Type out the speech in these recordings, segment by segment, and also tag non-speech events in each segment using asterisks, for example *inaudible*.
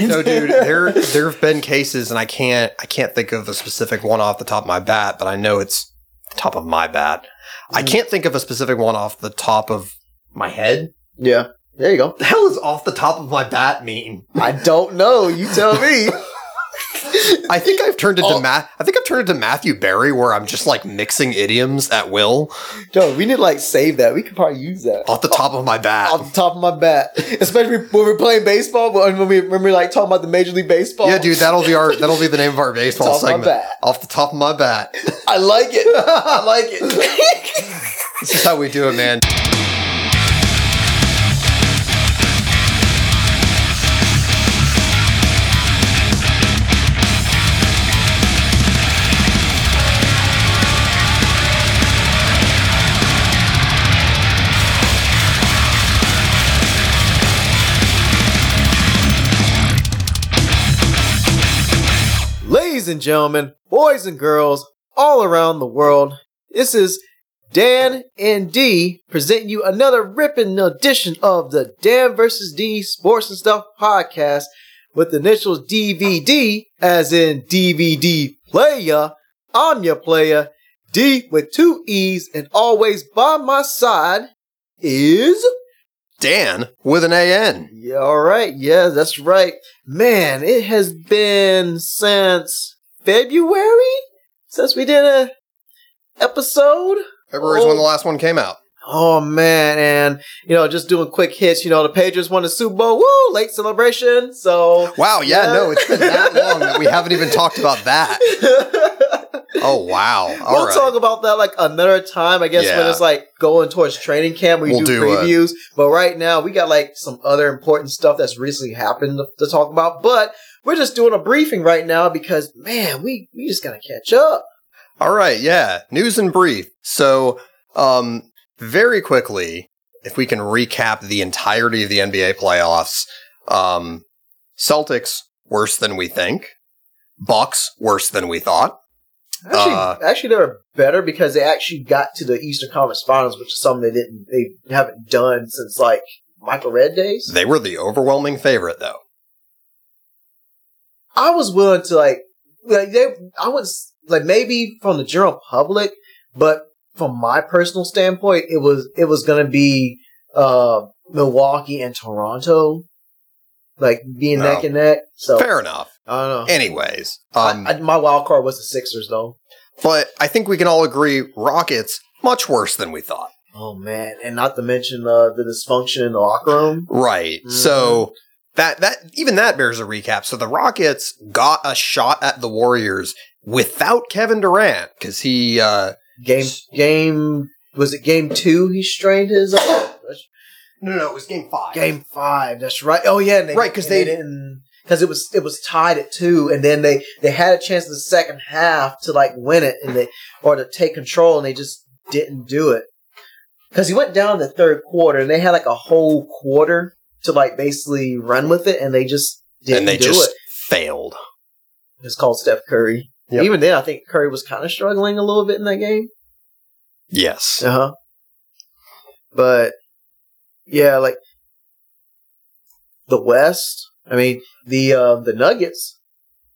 no, *laughs* dude, there there have been cases, and I can't I can't think of a specific one off the top of my bat, but I know it's the top of my bat. I Mhm. can't think of a specific one off the top of my head. Yeah. There you go. The hell is off the top of my bat mean? I don't know. You tell me. *laughs* I think I've turned into Oh. Matt. I think I've turned into Matthew Barry, where I'm just like mixing idioms at will Joe, we need to like save that. We could probably use that. off the top of my bat. Off the top of my bat, especially when we're playing baseball, but when we when we're like talking about the Major League Baseball. Yeah, dude, that'll be our that'll be the name of our baseball Top of my segment. bat. Off the top of my bat. I like it. I like it. *laughs* This is how we do it, man. Ladies and gentlemen, boys and girls all around the world, this is Dan and D presenting you another ripping edition of the Dan vs. D Sports and Stuff podcast with the initials DVD, as in DVD player. I'm your player, D with two E's, and always by my side is. Dan with an AN. Yeah, all right. Yeah, that's right. Man, it has been since February since we did a episode. February is when oh. the last one came out. Oh man, and you know, just doing quick hits. You know, the Patriots won the Super Bowl. Woo! Late celebration. So Wow, yeah, Yeah. no, it's been that long that we haven't even talked about that. *laughs* Oh wow. All we'll right. talk about that like another time. I guess when it's like going towards training camp, we We'll do, do, previews. but right now, we got like some other important stuff that's recently happened to talk about. But we're just doing a briefing right now because man, we we just gotta catch up. All right, yeah. News and brief. So, um, very quickly, if we can recap the entirety of the NBA playoffs, um, Celtics worse than we think. Bucks worse than we thought. Actually, Uh, actually, they're better because they actually got to the Eastern Conference Finals, which is something they didn't they haven't done since like Michael Redd days. They were the overwhelming favorite, though. I was willing to like like they I was like maybe from the general public, but from my personal standpoint, it was it was gonna be uh Milwaukee and Toronto. Like being No. neck and neck. So Fair enough. I don't know. Anyways, um, I, I, my wild card was the Sixers though. but I think we can all agree Rockets much worse than we thought. Oh man. And not to mention uh, the dysfunction in the locker room. Right. Mhm. So that that even that bears a recap. So the Rockets got a shot at the Warriors without Kevin Durant because he uh Game game was it game two he strained his uh, no no it was game five. game five, that's right. Oh yeah, and Right, 'cause and they- didn't because it was it was tied at two and then they they had a chance in the second half to like win it and they or to take control and they just didn't do it. Cause he went down the third quarter and they had like a whole quarter to like basically run with it and they just didn't and they do just it. failed. It's called Steph Curry. Yep. Even then I think Curry was kind of struggling a little bit in that game. Yes. Uh huh. But yeah, like the West. I mean, the uh, the Nuggets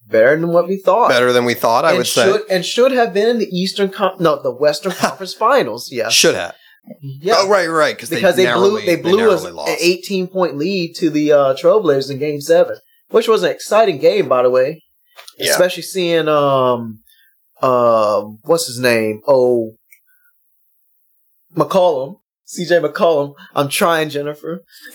better than what we thought. Better than we thought, I and would should, and should have been in the Eastern Con- no the Western Conference *laughs* Finals. say. Yeah, Should have. Yeah. Oh right, right. Because because they, blew narrowly- they blew us an 18 point lead to the uh, Trailblazers in Game Seven, which was an exciting game, by the way. Yeah. Especially seeing um um what's his name? Oh, McCollum. CJ McCollum, I'm trying, Jennifer. *laughs*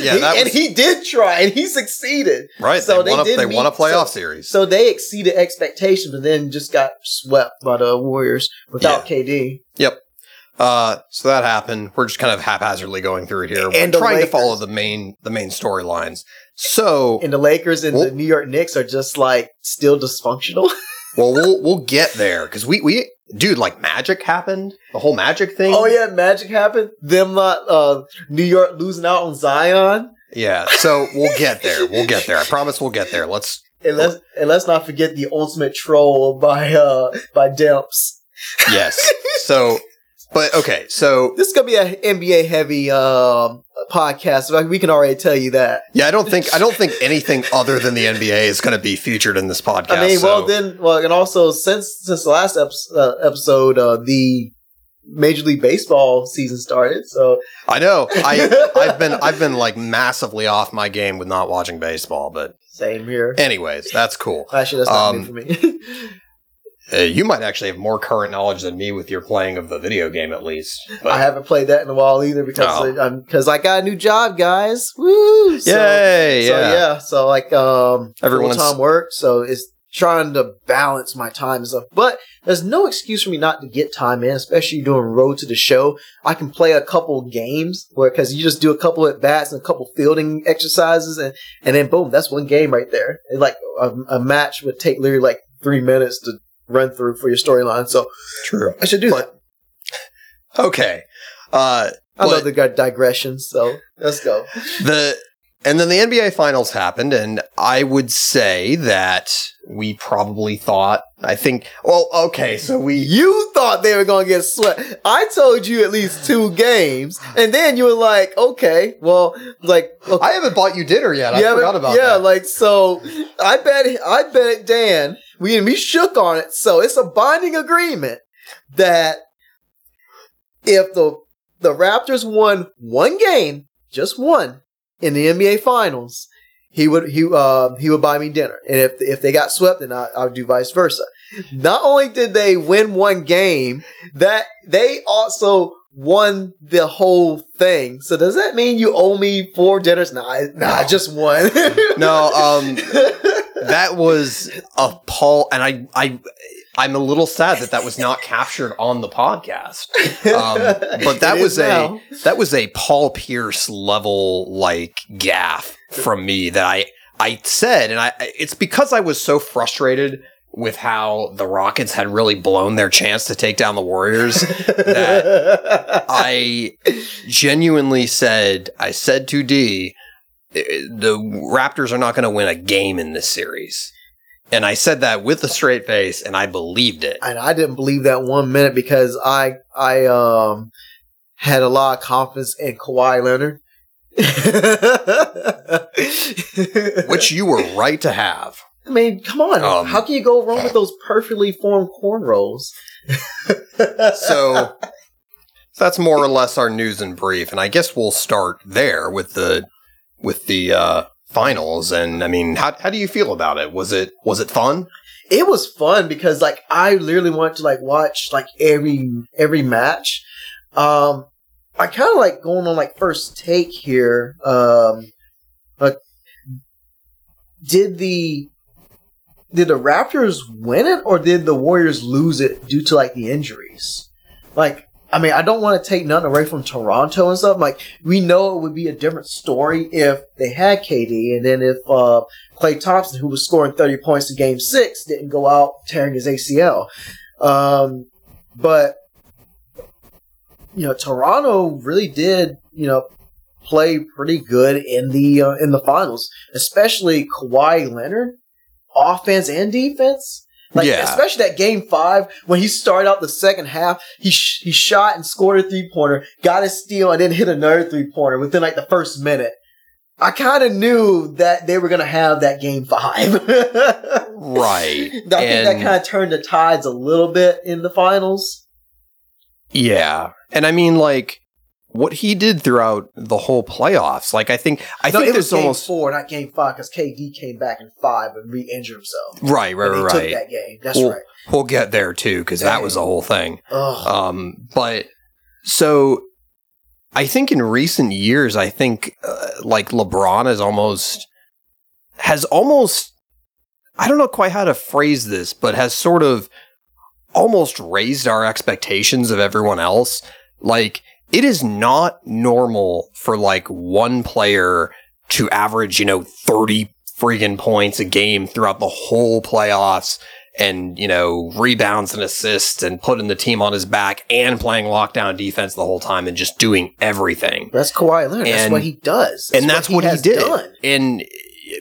Yeah, He- that and he did try, and he succeeded. Right. So they, they won a, did they won a playoff so- series. So they exceeded expectations, but then just got swept by the Warriors without KD. Uh, so that happened. We're just kind of haphazardly going through it here. And trying to follow the main the main storylines. So And the Lakers and Well- the New York Knicks are just like still dysfunctional. *laughs* well we'll we'll get there because we we dude like magic happened the whole magic thing. oh yeah, magic happened. Them not uh, New York losing out on Zion. yeah. So we'll get there. We'll get there. I promise we'll get there. Let's And let's and let's not forget the ultimate troll by uh by Demps. yes. So but okay. So This is gonna be an NBA heavy um podcast. Like, we can already tell you that. Yeah, I don't think I don't think anything other than the NBA is going to be featured in this podcast. I mean, well, then, well, and also since since the last episode, uh, episode uh, the Major League Baseball season started. So I know I *laughs* I've been I've been like massively off my game with not watching baseball, but same here. anyways, that's cool. Actually, that's not Um, good for me. *laughs* Uh, you might actually have more current knowledge than me with your playing of the video game, at least. But, I haven't played that in a while either because Oh. I, because I got a new job, guys. Woo! So, Yay! So yeah. yeah, so like um, Everyone's- full time work, so it's trying to balance my time and stuff. But there's no excuse for me not to get time in, especially doing road to the show. I can play a couple games where because you just do a couple at bats and a couple fielding exercises, and and then boom, that's one game right there. And like a, a match would take literally like three minutes to run through for your storyline. So True. I should do But- that. *laughs* Okay. Uh, I love the dig- digressions, so let's go. the and then the NBA finals happened, and I would say that we probably thought. I think. Well, okay, so we. You thought they were going to get swept. I told you at least two games, and then you were like, "Okay, well, like, okay, I haven't bought you dinner yet. I yeah, forgot about yeah, that. like so. I bet, I bet Dan. We and we shook on it, so it's a binding agreement that if the the Raptors won one game, just one in the NBA Finals, he would he uh he would buy me dinner, and if if they got swept, then I, I would do vice versa. Not only did they win one game, that they also won the whole thing. So does that mean you owe me four dinners? Nah, nah, just one. no, *laughs* um, that was a Paul, and I, I, I'm a little sad that that was not captured on the podcast. Um, *laughs* but that was is a that was a Paul Pierce level like gaff from me that I I said, and I it's because I was so frustrated with how the Rockets had really blown their chance to take down the Warriors. That *laughs* I genuinely said, I said to D, "Eh, the Raptors are not going to win a game in this series. And I said that with a straight face, and I believed it. and I didn't believe that one minute because I I um had a lot of confidence in Kawhi Leonard. *laughs* Which you were right to have. I mean, come on, Um, how can you go wrong with those perfectly formed cornrows? *laughs* So that's more or less our news in brief, and I guess we'll start there with the with the uh, finals. And I mean, how how do you feel about it? Was it was it fun? it was fun because like I literally wanted to like watch like every every match. Um I kind of like going on like first take here. Um did the did the Raptors win it or did the Warriors lose it due to like the injuries? Like I mean, I don't want to take nothing away from Toronto and stuff. Like, we know it would be a different story if they had KD, and then if uh, Klay Thompson, who was scoring 30 points in game six, didn't go out tearing his ACL. Um, but, you know, Toronto really did, you know, play pretty good in the uh, in the finals, especially Kawhi Leonard, offense and defense. Like Yeah. especially that game five when he started out the second half, he sh- he shot and scored a three pointer, got a steal, and then hit another three pointer within like the first minute. I kind of knew that they were gonna have that game five. *laughs* Right. I think that kind of turned the tides a little bit in the finals. Yeah. And I mean, like, what he did throughout the whole playoffs, like, I think, I no, think it was there's game almost. four, not game five, because KD came back in five and re-injured himself. Right, right, And he right, took right. that game. That's Well, right. We'll get there too, because that was the whole thing. Ugh. Um, but so I think in recent years, I think uh, like LeBron is almost has almost I don't know quite how to phrase this, but has sort of almost raised our expectations of everyone else. Like it is not normal for like one player to average, you know, 30 friggin' points a game throughout the whole playoffs and, you know, rebounds and assists and putting the team on his back and playing lockdown defense the whole time and just doing everything. That's Kawhi Leonard. That's what he does. and that's what he, has did. done. And eh,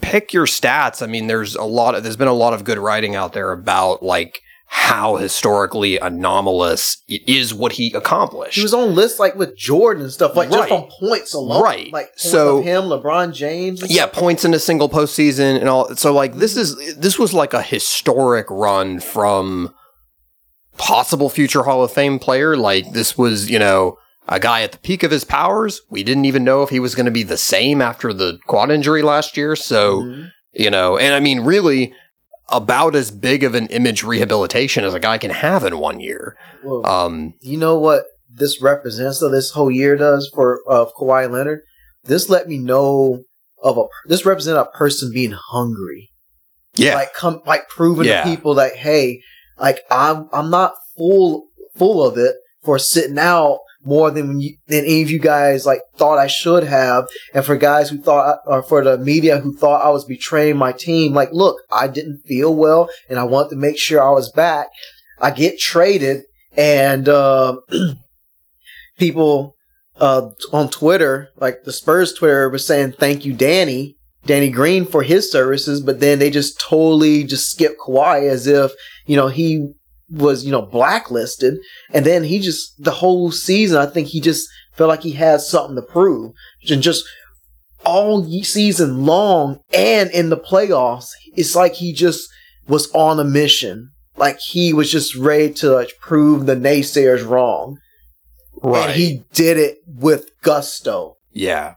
pick your stats. I mean, there's a lot of, there's been a lot of good writing out there about like how historically anomalous it is what he accomplished. He was on lists like with Jordan and stuff, like just on points alone. Right. Like So- of him, LeBron James. yeah, stuff. points in a single postseason and all. So like this is this was like a historic run from possible future Hall of Fame player. Like this was, you know, a guy at the peak of his powers. We didn't even know if he was going to be the same after the quad injury last year. So Mhm. you know, and I mean, really about as big of an image rehabilitation as a guy can have in one year. Well, Um, you know what this represents though this whole year does for uh, Kawhi Leonard? This let me know of a this represent a person being hungry. yeah, Like come like proving Yeah. to people that hey, like I'm I'm not full full of it for sitting out more than than any of you guys like thought I should have, and for guys who thought or for the media who thought I was betraying my team, like look, I didn't feel well, and I want to make sure I was back. I get traded, and um *clears throat* people uh, on Twitter, like the Spurs Twitter, was saying thank you, Danny, Danny Green, for his services, but then they just totally just skipped Kawhi as if you know he was you know blacklisted, and then he just the whole season, I think he just felt like he had something to prove, and just all season long and in the playoffs, it's like he just was on a mission. Like he was just ready to like, prove the naysayers wrong. right. And he did it with gusto. Yeah.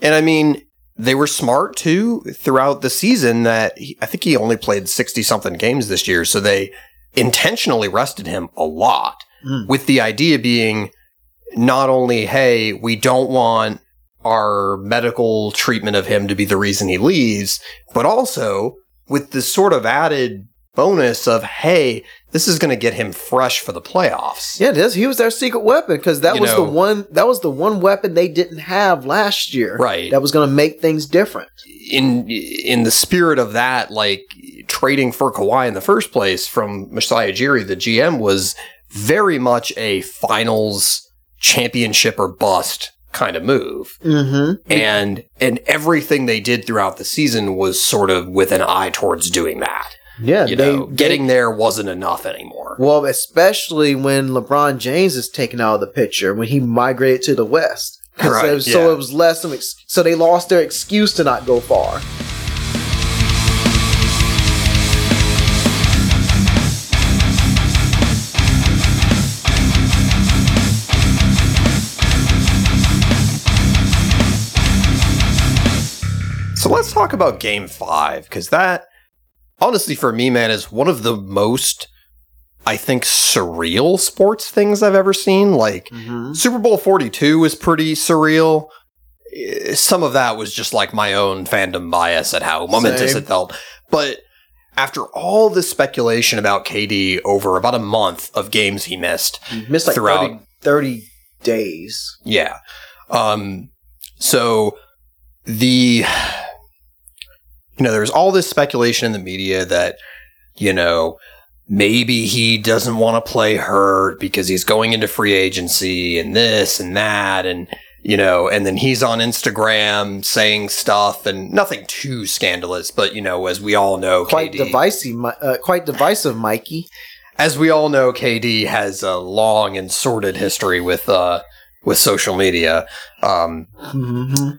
And I mean, they were smart too throughout the season that he, I think he only played 60 something games this year. So they intentionally rested him a lot Mm. with the idea being not only, hey, we don't want our medical treatment of him to be the reason he leaves, but also with this sort of added bonus of, hey, this is going to get him fresh for the playoffs. Yeah, this he was their secret weapon because that You was know- the one that was the one weapon they didn't have last year. Right. That was going to make things different. in in the spirit of that, like trading for Kawhi in the first place from Masai Ujiri, the GM was very much a finals championship or bust kind of move. Mm-hmm. And and everything they did throughout the season was sort of with an eye towards doing that. Yeah, You they know, getting there wasn't enough anymore. well, especially when LeBron James is taken out of the picture when he migrated to the West. Right, it was- So it was less of ex- so they lost their excuse to not go far. So let's talk about game five, because that, honestly, for me, man, is one of the most, I think, surreal sports things I've ever seen. Like, Mm-hmm. Super Bowl 42 was pretty surreal. Some of that was just like my own fandom bias at how momentous Same. it felt. But after all this speculation about KD over about a month of games he missed, Missed like Throughout. 30, 30 days. Yeah. Um, so the, you know, there's all this speculation in the media that, you know, maybe he doesn't want to play hurt because he's going into free agency and this and that. And, you know, and then he's on Instagram saying stuff and nothing too scandalous, but, you know, as we all know, Quite KD, divisive, uh, quite divisive, Mikey. as we all know, KD has a long and sordid history with, uh, with social media. Um, Mm-hmm.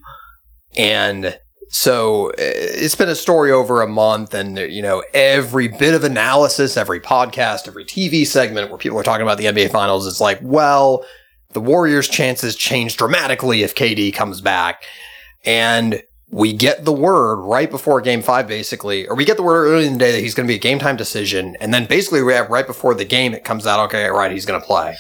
And so uh, it's been a story over a month, and you know every bit of analysis, every podcast, every TV segment where people are talking about the NBA Finals, it's like, well, the Warriors' chances change dramatically if KD comes back, and we get the word right before Game Five, basically, or we get the word early in the day that he's going to be a game time decision, and then basically right right before the game, it comes out, okay, right, he's going to play.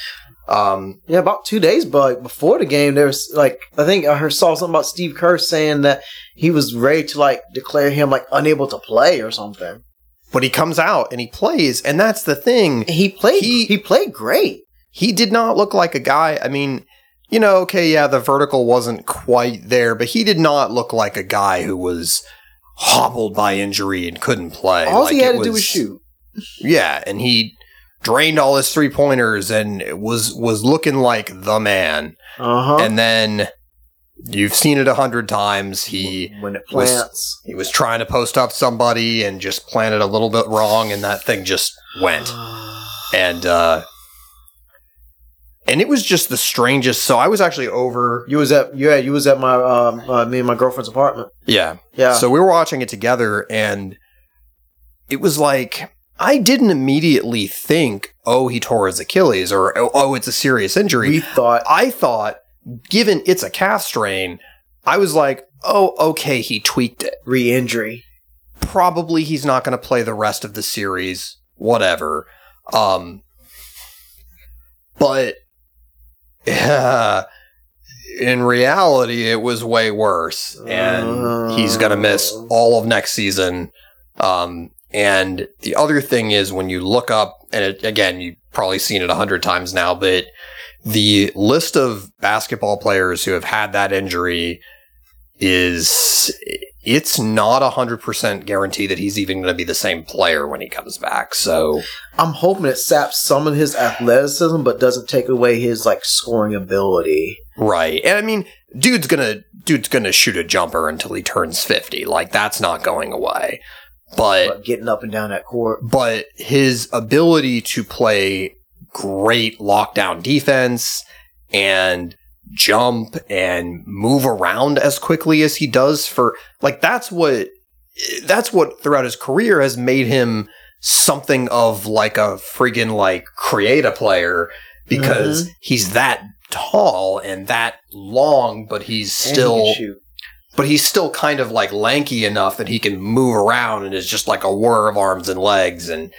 Um, Yeah, about two days, but before the game, there was like I think I heard saw something about Steve Kerr saying that he was ready to like declare him like unable to play or something. but he comes out and he plays, and that's the thing. He played. He- He, played great. he did not look like a guy. I mean, you know, okay, yeah, the vertical wasn't quite there, but he did not look like a guy who was hobbled by injury and couldn't play. All Like, he had to do was shoot. Yeah, and he drained all his three pointers and was was looking like the man. Uh huh. And then you've seen it a hundred times. He when it was- plants. he was trying to post up somebody and just planted a little bit wrong, and that thing just went. *sighs* and uh and it was just the strangest. So I was actually over. You was at yeah, you was at my um uh, me and my girlfriend's apartment. Yeah. Yeah. So we were watching it together, and it was like I didn't immediately think, "Oh, he tore his Achilles," or "Oh, oh it's a serious injury." we thought I thought, given it's a calf strain, I was like, "Oh, okay, he tweaked it. re-injury. Probably he's not going to play the rest of the series. Whatever." Um, but yeah, in reality, it was way worse, and he's going to miss all of next season. Um, and the other thing is when you look up, and it, again, you've probably seen it a hundred times now, but the list of basketball players who have had that injury is it's not a hundred percent guarantee that he's even going to be the same player when he comes back. So I'm hoping it saps some of his athleticism, but doesn't take away his like scoring ability. right, and I mean, dude's gonna dude's gonna shoot a jumper until he turns fifty. Like that's not going away. But But getting up and down that court. but his ability to play great lockdown defense and jump and move around as quickly as he does for like that's what that's what throughout his career has made him something of like a friggin' like create a player because mm-hmm. he's that tall and that long but he's And he still. But he's still kind of like lanky enough that he can move around and is just like a whir of arms and legs and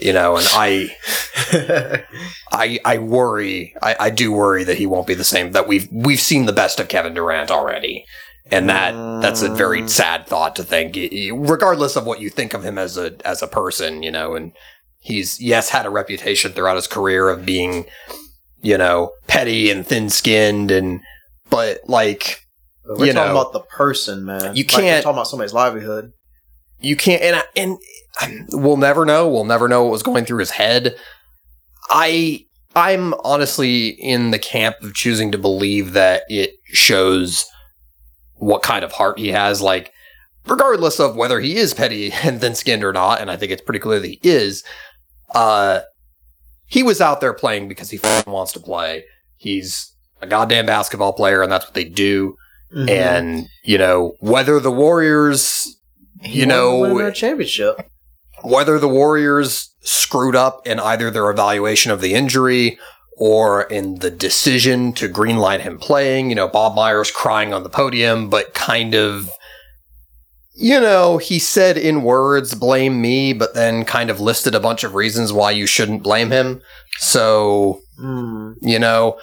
you know and i *laughs* i i worry i i do worry that he won't be the same that we've we've seen the best of kevin durant already and that that's a very Mm. sad thought to think regardless of what you think of him as a as a person you know and he's yes had a reputation throughout his career of being you know petty and thin skinned and but like But we're You talking know, about the person, man. you Like, can't- talking about somebody's livelihood. you can't and I- and we'll never know. We'll never know what was going through his head. I i'm honestly in the camp of choosing to believe that it shows what kind of heart he has. Like regardless of whether he is petty *laughs* and thin-skinned or not and i think it's pretty clear that he is uh he was out there playing because he wants to play. He's a goddamn basketball player and that's what they do Mhm. and you know whether the warriors He you know, win championship. whether the Warriors screwed up in either their evaluation of the injury or in the decision to greenlight him playing, you know, Bob Myers crying on the podium, but kind of, you know, he said in words, blame me, but then kind of listed a bunch of reasons why you shouldn't blame him. So, Mm. you know,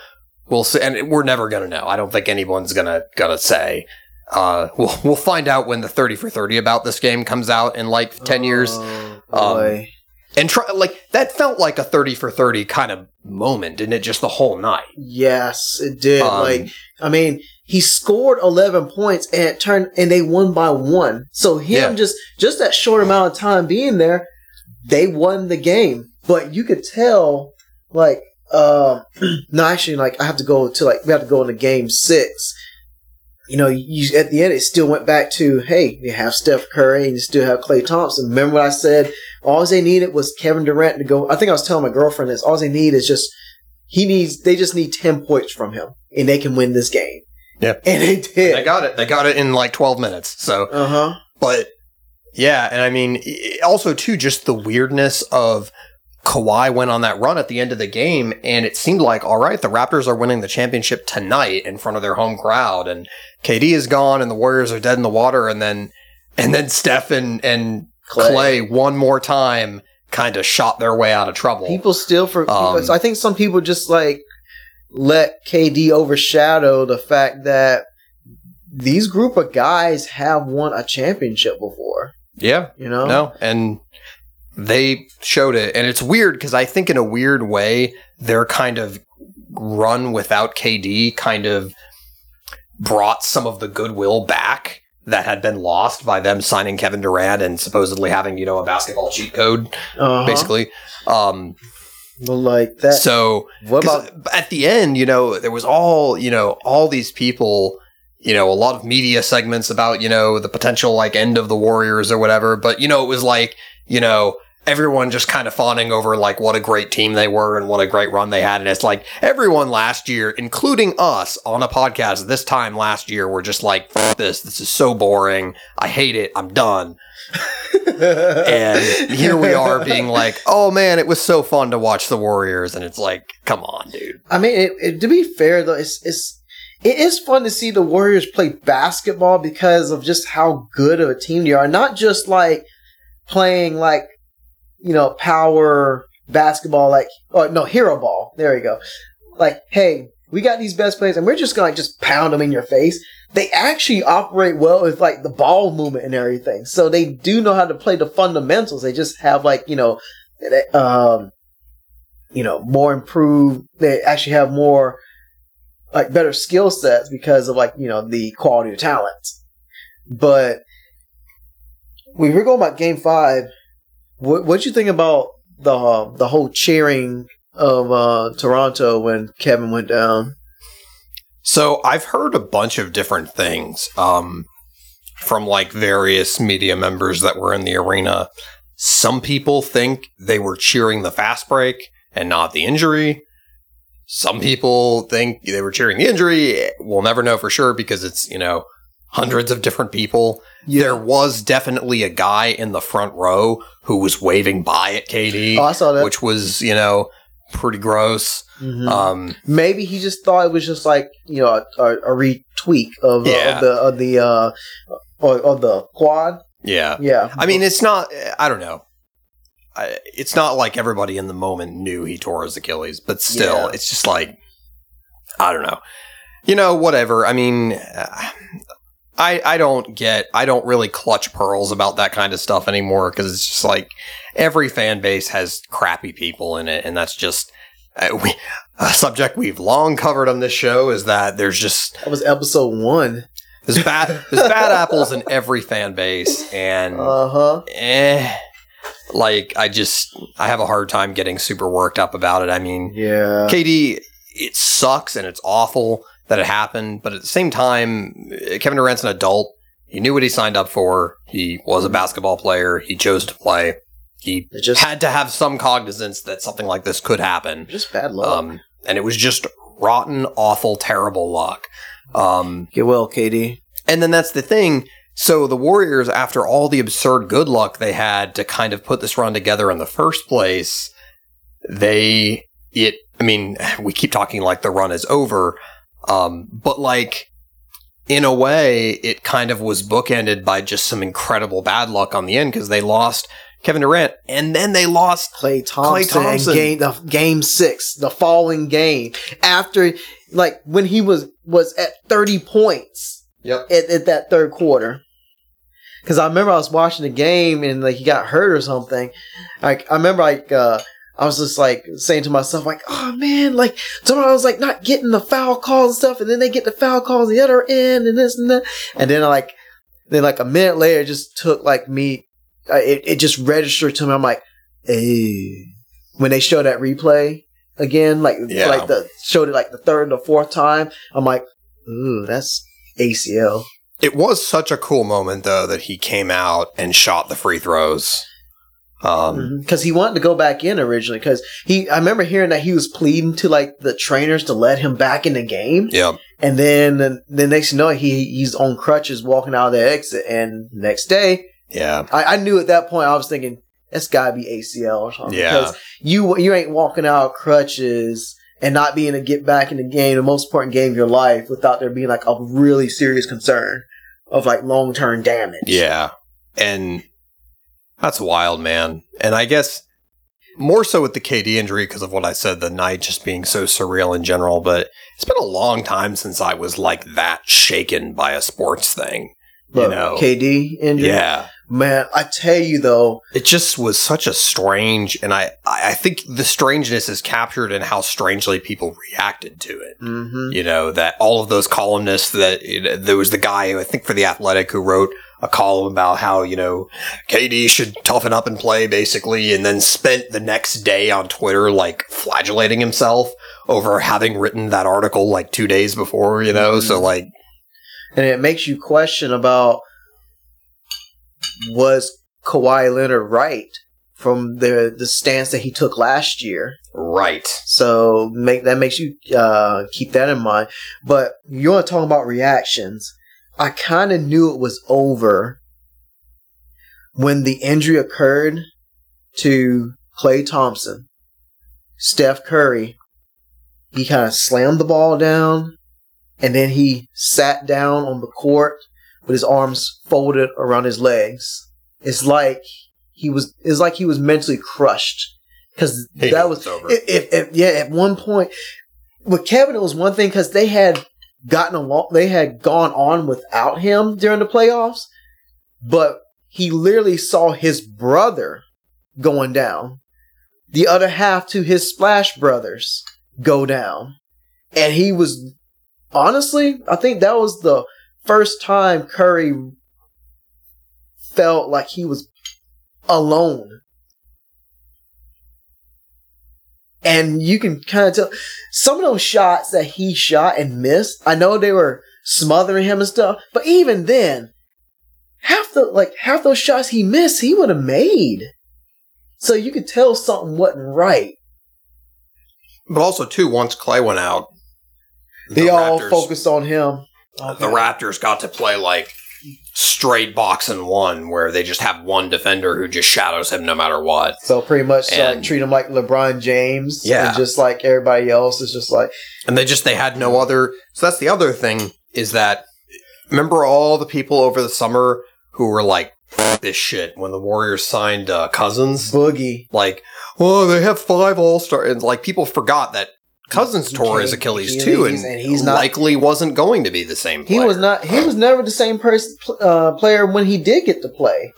we'll see. And we're never going to know. I don't think anyone's going to, going to say. Uh, we'll, *laughs* we'll find out when the 30 for 30 about this game comes out in like 10 years Oh, Um, and try like that felt like a 30 for 30 kind of moment didn't it just the whole night yes, it did. Um, like, I mean, he scored 11 points and it turned, and they won by one. So him Yeah. just, just that short amount of time being there, they won the game. But you could tell, like, uh, *clears throat* no, actually, like, I have to go to, like, we have to go into game six. You know, you, at the end, it still went back to, hey, you have Steph Curry and you still have Klay Thompson. Remember what I said? All they needed was Kevin Durant to go. I think I was telling my girlfriend this. All they need is just, he needs, they just need 10 points from him and they can win this game. Yeah. *laughs* And they did. they got it they got it in like 12 minutes so Uh huh. but yeah and i mean also too just the weirdness of Kawhi went on that run at the end of the game, and it seemed like, all right, the Raptors are winning the championship tonight in front of their home crowd, and KD is gone, and the Warriors are dead in the water, and then, and then Steph and, and Klay. Klay one more time kind of shot their way out of trouble. People still for. Um, I think some people just like let KD overshadow the fact that these group of guys have won a championship before. yeah, You know. No, and they showed it, and it's weird because I think in a weird way their kind of run without KD kind of brought some of the goodwill back that had been lost by them signing Kevin Durant and supposedly having you know a basketball cheat code Uh-huh. basically. Um, like that. so what about? at the end, you know, there was all, you know, all these people, you know, a lot of media segments about, you know, the potential like end of the Warriors or whatever. But, you know, it was like, you know, everyone just kind of fawning over like what a great team they were and what a great run they had. And it's like everyone last year, including us on a podcast this time last year, were just like, this, this is so boring. I hate it. I'm done. and here we are being like, oh man, it was so fun to watch the Warriors. And it's like, come on, dude. I mean, it, it, to be fair though, it's it's it is fun to see the Warriors play basketball because of just how good of a team they are. Not just like playing like you know power basketball, like oh no hero ball. There you go. Like hey, we got these best players, and we're just gonna just pound them in your face. They actually operate well with like the ball movement and everything, so they do know how to play the fundamentals. They just have like you know, um, you know, more improved. They actually have more like better skill sets because of like you know the quality of talent. But we were going about Game Five. What what you think about the uh, the whole cheering of uh, Toronto when Kevin went down? So I've heard a bunch of different things um, from like various media members that were in the arena. Some people think they were cheering the fast break and not the injury. Some people think they were cheering the injury. We'll never know for sure because it's, you know, hundreds of different people. Yeah. There was definitely a guy in the front row who was waving by at KD, Oh, I saw that. which was, you know, pretty gross. Mhm. Um, Maybe he just thought it was just like you know a, a, retweak of, uh, of the of the uh, of, of the quad. yeah. Yeah, I mean, it's not, I don't know. I, it's not like everybody in the moment knew he tore his Achilles, but still, Yeah. it's just like, I don't know. You know, whatever. I mean, uh, I I don't get, I don't really clutch pearls about that kind of stuff anymore because it's just like every fan base has crappy people in it, and that's just uh, we, a subject we've long covered on this show is that there's just that was episode one. there's bad there's bad apples in every fan base, and *laughs* Uh huh. eh, like I just I have a hard time getting super worked up about it. I mean, Yeah. KD, it sucks and it's awful that it happened, but at the same time, Kevin Durant's an adult. He knew what he signed up for. He was a basketball player. He chose to play. He It just had to have some cognizance that something like this could happen. just bad luck. Um, and it was just rotten, awful, terrible luck. Um, Get well, KD. and then that's the thing. So the Warriors, after all the absurd good luck they had to kind of put this run together in the first place, they it. I mean, *sighs* we keep talking like the run is over, um, but like in a way, it kind of was bookended by just some incredible bad luck on the end because they lost Kevin Durant and then they lost. Klay Thompson, Thompson. and game the game six, the following game after like when he was was at thirty points Yep. at, at that third quarter. Because I remember I was watching the game and like he got hurt or something. Like I remember like uh, I was just like saying to myself like, oh man, like somehow I was like not getting the foul calls and stuff, and then they get the foul calls the other end and this and that, and then like then like a minute later it just took like me, uh, it it just registered to me. I'm like, hey, when they show that replay again, like Yeah. like the showed it like the third or fourth time, I'm like, ooh, that's ACL. It was such a cool moment though that he came out and shot the free throws. Um, because he wanted to go back in originally. Because he, I remember hearing that he was pleading to like the trainers to let him back in the game, Yep. and then the, the next you know he he's on crutches walking out of the exit, and next day Yeah. I, I knew at that point I was thinking that's gotta be ACL or something. Yeah. because you you ain't walking out crutches. And not being able to get back in the game, the most important game of your life, without there being like a really serious concern of like long term damage. Yeah. And that's wild, man. And I guess more so with the KD injury because of what I said, the night just being so surreal in general. But it's been a long time since I was like that shaken by a sports thing. You But know. KD injury. Yeah. Man, I tell you though, It just was such a strange, and I, I think the strangeness is captured in how strangely people reacted to it. hmm you know that all of those columnists that you know, there was the guy who I think for the Athletic who wrote a column about how you know KD should toughen up and play basically, and then spent the next day on Twitter like flagellating himself over having written that article like two days before, you know. So Mhm. like, and it makes you question about was Kawhi Leonard right from the the stance that he took last year. Right. So make that makes you uh, keep that in mind. But you want to talk about reactions? I kind of knew it was over when the injury occurred to Klay Thompson. Steph Curry, he kind of slammed the ball down, and then he sat down on the court with his arms folded around his legs. It's like he was. It's like he was mentally crushed because that was over. if, if- yeah. At one point, with Kevin, it was one thing because they had gotten along. They had gone on without him during the playoffs, but he literally saw his brother going down. The other half to his Splash Brothers go down, and he was honestly. I think that was the first time Curry felt like he was alone. And you can kind of tell some of those shots that he shot and missed. I know they were smothering him and stuff, but even then, half the like half those shots he missed, he would have made. So you could tell something wasn't right. But also, too, once Klay went out, They the all Raptors- focused on him. The Raptors got to play like straight box and one, where they just have one defender who just shadows him no matter what. So pretty much like And- treat him like LeBron James. Yeah. And just like everybody else is just like And they just they had no other. So that's the other thing is that remember all the people over the summer who were like this shit when the Warriors signed uh, Cousins. Boogie. Like, oh, they have five All Star, and like people forgot that Cousins tore his Achilles Achilles, too, and, and he's not- likely wasn't going to be the same. He was not. He was never the same person uh, player when he did get to play.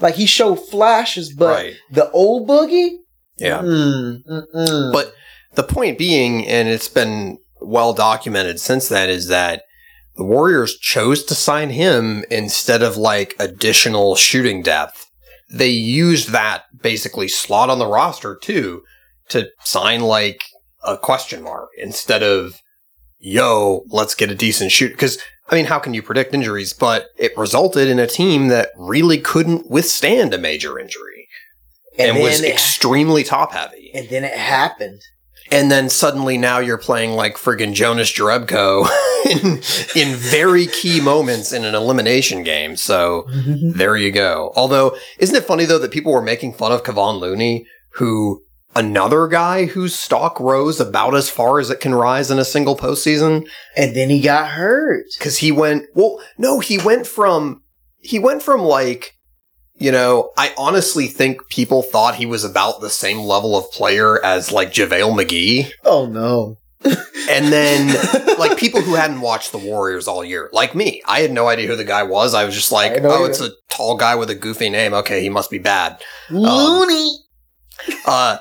Like he showed flashes, but right. the old Boogie. Yeah. Mm. But the point being, and it's been well documented since then, is that the Warriors chose to sign him instead of like additional shooting depth. They used that basically slot on the roster too to sign like a question mark instead of, yo, let's get a decent shoot. Because, I mean, how can you predict injuries? But it resulted in a team that really couldn't withstand a major injury and, was then it, extremely top heavy. and then it happened. And then suddenly now you're playing like friggin' Jonas Jerebko *laughs* in, in very key moments in an elimination game. So mm-hmm. there you go. Although, isn't it funny though that people were making fun of Kevon Looney, who another guy whose stock rose about as far as it can rise in a single postseason? and then he got hurt. Cause he went, well, no, he went from, he went from like, you know, I honestly think people thought he was about the same level of player as like JaVale McGee. Oh no! And then, *laughs* like, people who hadn't watched the Warriors all year, like me, I had no idea who the guy was. I was just like, oh, you- it's a tall guy with a goofy name. Okay, he must be bad. Looney. Uh,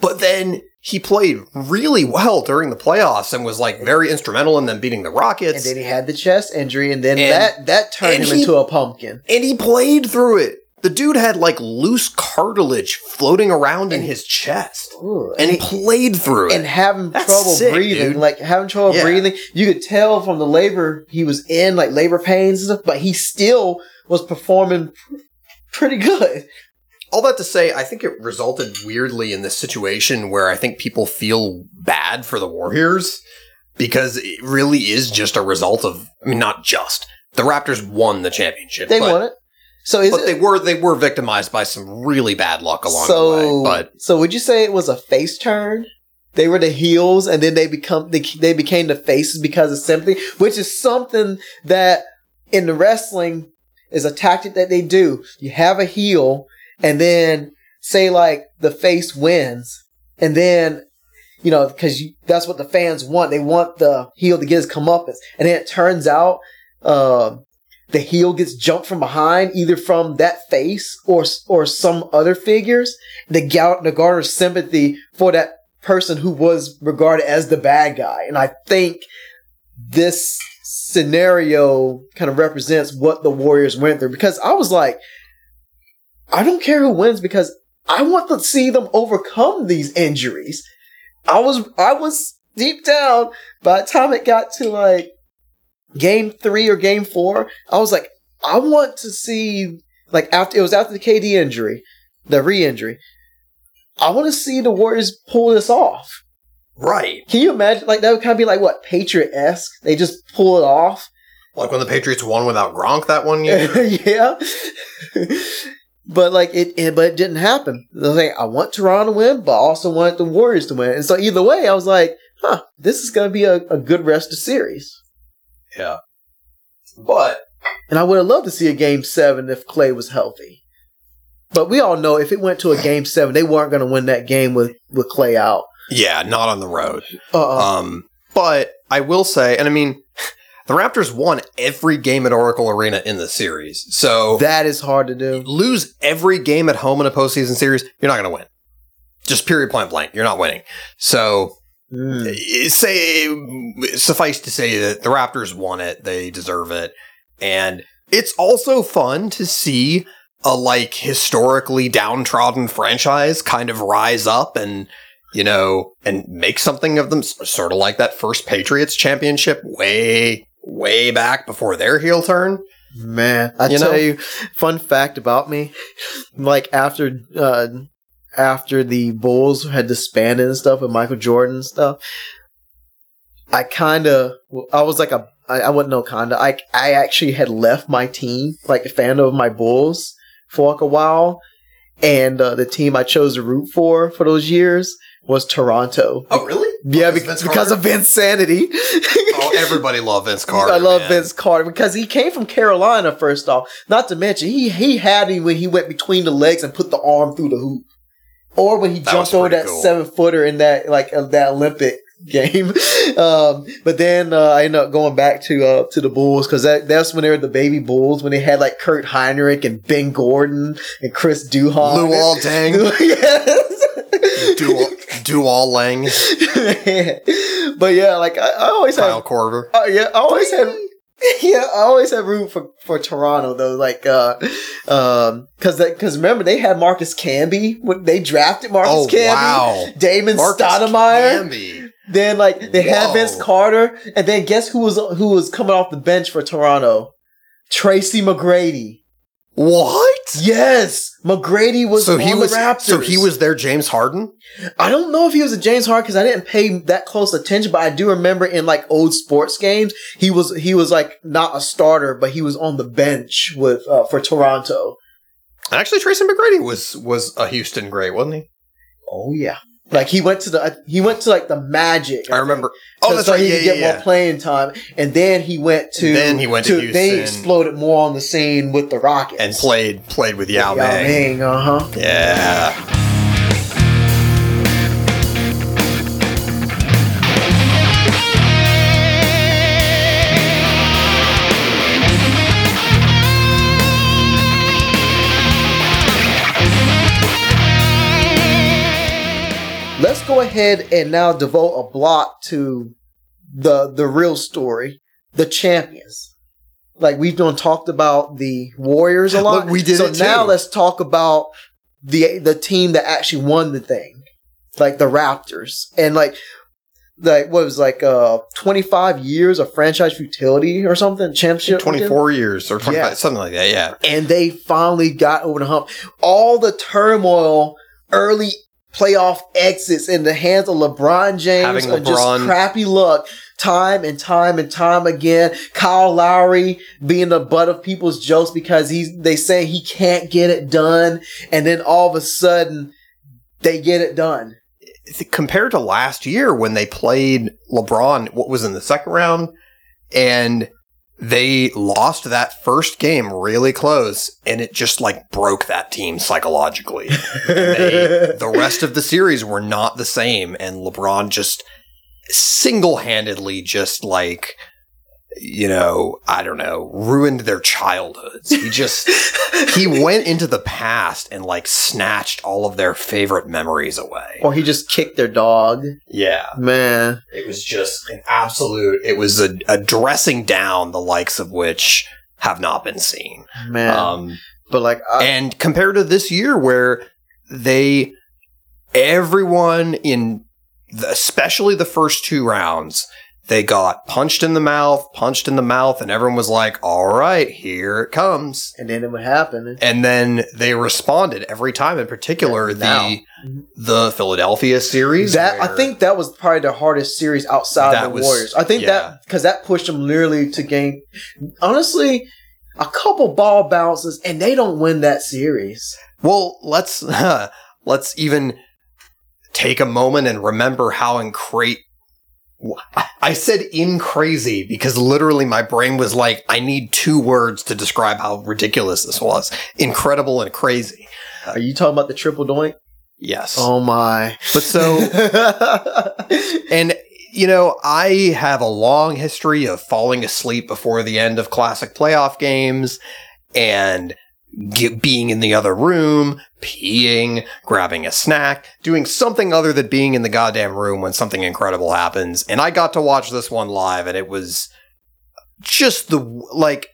but then he played really well during the playoffs and was like very instrumental in them beating the Rockets. and then he had the chest injury, and then And- that that turned him he- into a pumpkin. and he played through it. The dude had like loose cartilage floating around in his chest, Ooh, and he he- played through it. and having That's trouble sick, breathing, dude. like having trouble Yeah. breathing. You could tell from the labor he was in, like labor pains and stuff, but he still was performing pr- pretty good. All that to say, I think it resulted weirdly in this situation where I think people feel bad for the Warriors because it really is just a result of, I mean, not just the Raptors won the championship. They but, won it. So is but it they were they were victimized by some really bad luck along so? the way. But so would you say it was a face turn? They were the heels, and then they become they, they became the faces because of sympathy, which is something that in the wrestling is a tactic that they do. You have a heel, and then say like the face wins, and then you know because that's what the fans want. They want the heel to get his comeuppance, and then it turns out. Uh, the heel gets jumped from behind, either from that face or or some other figures. The gal- the garner sympathy for that person who was regarded as the bad guy, and I think this scenario kind of represents what the Warriors went through. Because I was like, I don't care who wins because I want to see them overcome these injuries. I was I was deep down by the time it got to like game three or game four, I was like, I want to see like after it was after the KD injury. the re-injury. I want to see the Warriors pull this off. Right. Can you imagine? Like that would kind of be like what Patriot esque. They just pull it off. Like when the Patriots won without Gronk that one year. *laughs* yeah. But like it, it, but it didn't happen. I was like, I want Toronto to win, but I also want the Warriors to win. And so either way, I was like, huh, this is going to be a, a good rest of series. yeah. But And I would have loved to see a game seven if Klay was healthy. But we all know if it went to a game seven, they weren't going to win that game with, with Klay out. yeah, not on the road. Uh-uh. Um, but I will say, and I mean, the Raptors won every game at Oracle Arena in the series. So that is hard to do. lose every game at home in a postseason series, you're not going to win. Just period, point blank. You're not winning. So Mm. say suffice to say that the Raptors won it. They deserve it. And it's also fun to see a like historically downtrodden franchise kind of rise up and you know and make something of them sort of like that first Patriots championship way way back before their heel turn. Man, I You tell know? you, fun fact about me, like after uh after the Bulls had disbanded and stuff with Michael Jordan and stuff, I kind of I was like a I, I wouldn't know kind of I I actually had left my team like a fan of my Bulls for like a while, and uh, the team I chose to root for for those years was Toronto. Oh really? Yeah, Because bec- Vince because of Carter? Vinsanity. Oh, everybody loved Vince *laughs* Carter. I love man. Vince Carter because he came from Carolina. First off, not to mention he he had him when he went between the legs and put the arm through the hoop, or when he That jumped over that cool. seven footer in that like uh, that Olympic game. *laughs* um, but then uh, I ended up going back to uh, to the Bulls because that that's when they were the baby Bulls when they had like Kirk Hinrich and Ben Gordon and Chris Duhon. Luol Deng. *laughs* yes. Dual Dual Lang, *laughs* but yeah, like I, I always Kyle have Korver. Oh yeah, I always had *laughs* yeah, I always had room for for Toronto though. Like, uh, um, because that, because remember they had Marcus Camby when they drafted Marcus Oh Camby, wow, Damon Marcus Stoudamire. Camby. Then like they had Vince Carter, and then guess who was who was coming off the bench for Toronto? Tracy McGrady. What? Yes, McGrady was so on he the was Raptors. so he was their James Harden. I don't know if he was a James Harden because I didn't pay that close attention, but I do remember in like old sports games, he was he was like not a starter, but he was on the bench with uh, for Toronto. And actually, Tracy McGrady was was a Houston great, wasn't he? Oh yeah, like he went to the he went to like the Magic. I remember. Oh, that's so right. he Yeah, could yeah, get yeah. more playing time, and then he went to Then he went to They exploded more on the scene with the Rockets and played played with Yao Ming. Uh huh. Yeah. Ahead and now devote a block to the the real story, the champions. Like we've done talked about the Warriors a lot. Look, we did so it too. now let's talk about the the team that actually won the thing, like the Raptors, and like like what was like uh 25 years of franchise futility or something championship Twenty four years or twenty five, Yeah. something like that. Yeah. and they finally got over the hump. All the turmoil, early playoff exits in the hands of LeBron James, Having or just crappy luck, time and time and time again. Kyle Lowry being the butt of people's jokes because he's they say he can't get it done, and then all of a sudden they get it done. compared to last year when they played LeBron, what was in the second round, and they lost that first game really close, and it just like broke that team psychologically. *laughs* they, the rest of the series were not the same, and LeBron just single handedly just like. You know, I don't know, ruined their childhoods. He just, *laughs* he went into the past and like snatched all of their favorite memories away. or he just kicked their dog. Yeah. Man, It was just an absolute, it was a, a dressing down the likes of which have not been seen. man. Um, but like, I, and compared to this year where they, everyone in, the, especially the first two rounds, they got punched in the mouth, punched in the mouth, and everyone was like, all right, here it comes. And then it would happen. And then they responded every time, in particular, Now. the the Philadelphia series. That I think that was probably the hardest series outside of the was- Warriors. I think yeah. that because that pushed them literally to game. Honestly, a couple ball bounces and they don't win that series. Well, let's *laughs* let's even take a moment and remember how incra I said in crazy because literally my brain was like, I need two words to describe how ridiculous this was. Incredible and crazy. Are you talking about the triple doink? Yes. Oh my! But so, *laughs* and you know, I have a long history of falling asleep before the end of classic playoff games and get, being in the other room, peeing, grabbing a snack, doing something other than being in the goddamn room when something incredible happens. And I got to watch this one live and it was just the, like,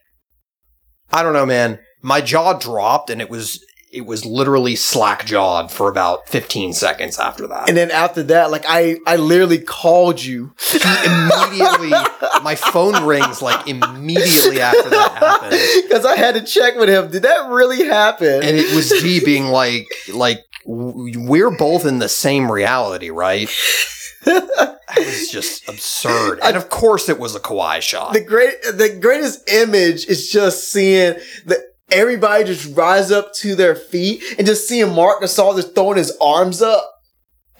I don't know, man. My jaw dropped and it was, it was literally slack jawed for about 15 seconds after that. and then after that, like I, I literally called you. immediately my phone rings like immediately after that happened because I had to check with him. Did that really happen? and it was g being like like we're both in the same reality right that was just absurd and of course it was a Kawhi shot the great, the greatest image is just seeing the everybody just rise up to their feet and just seeing Marc Gasol just throwing his arms up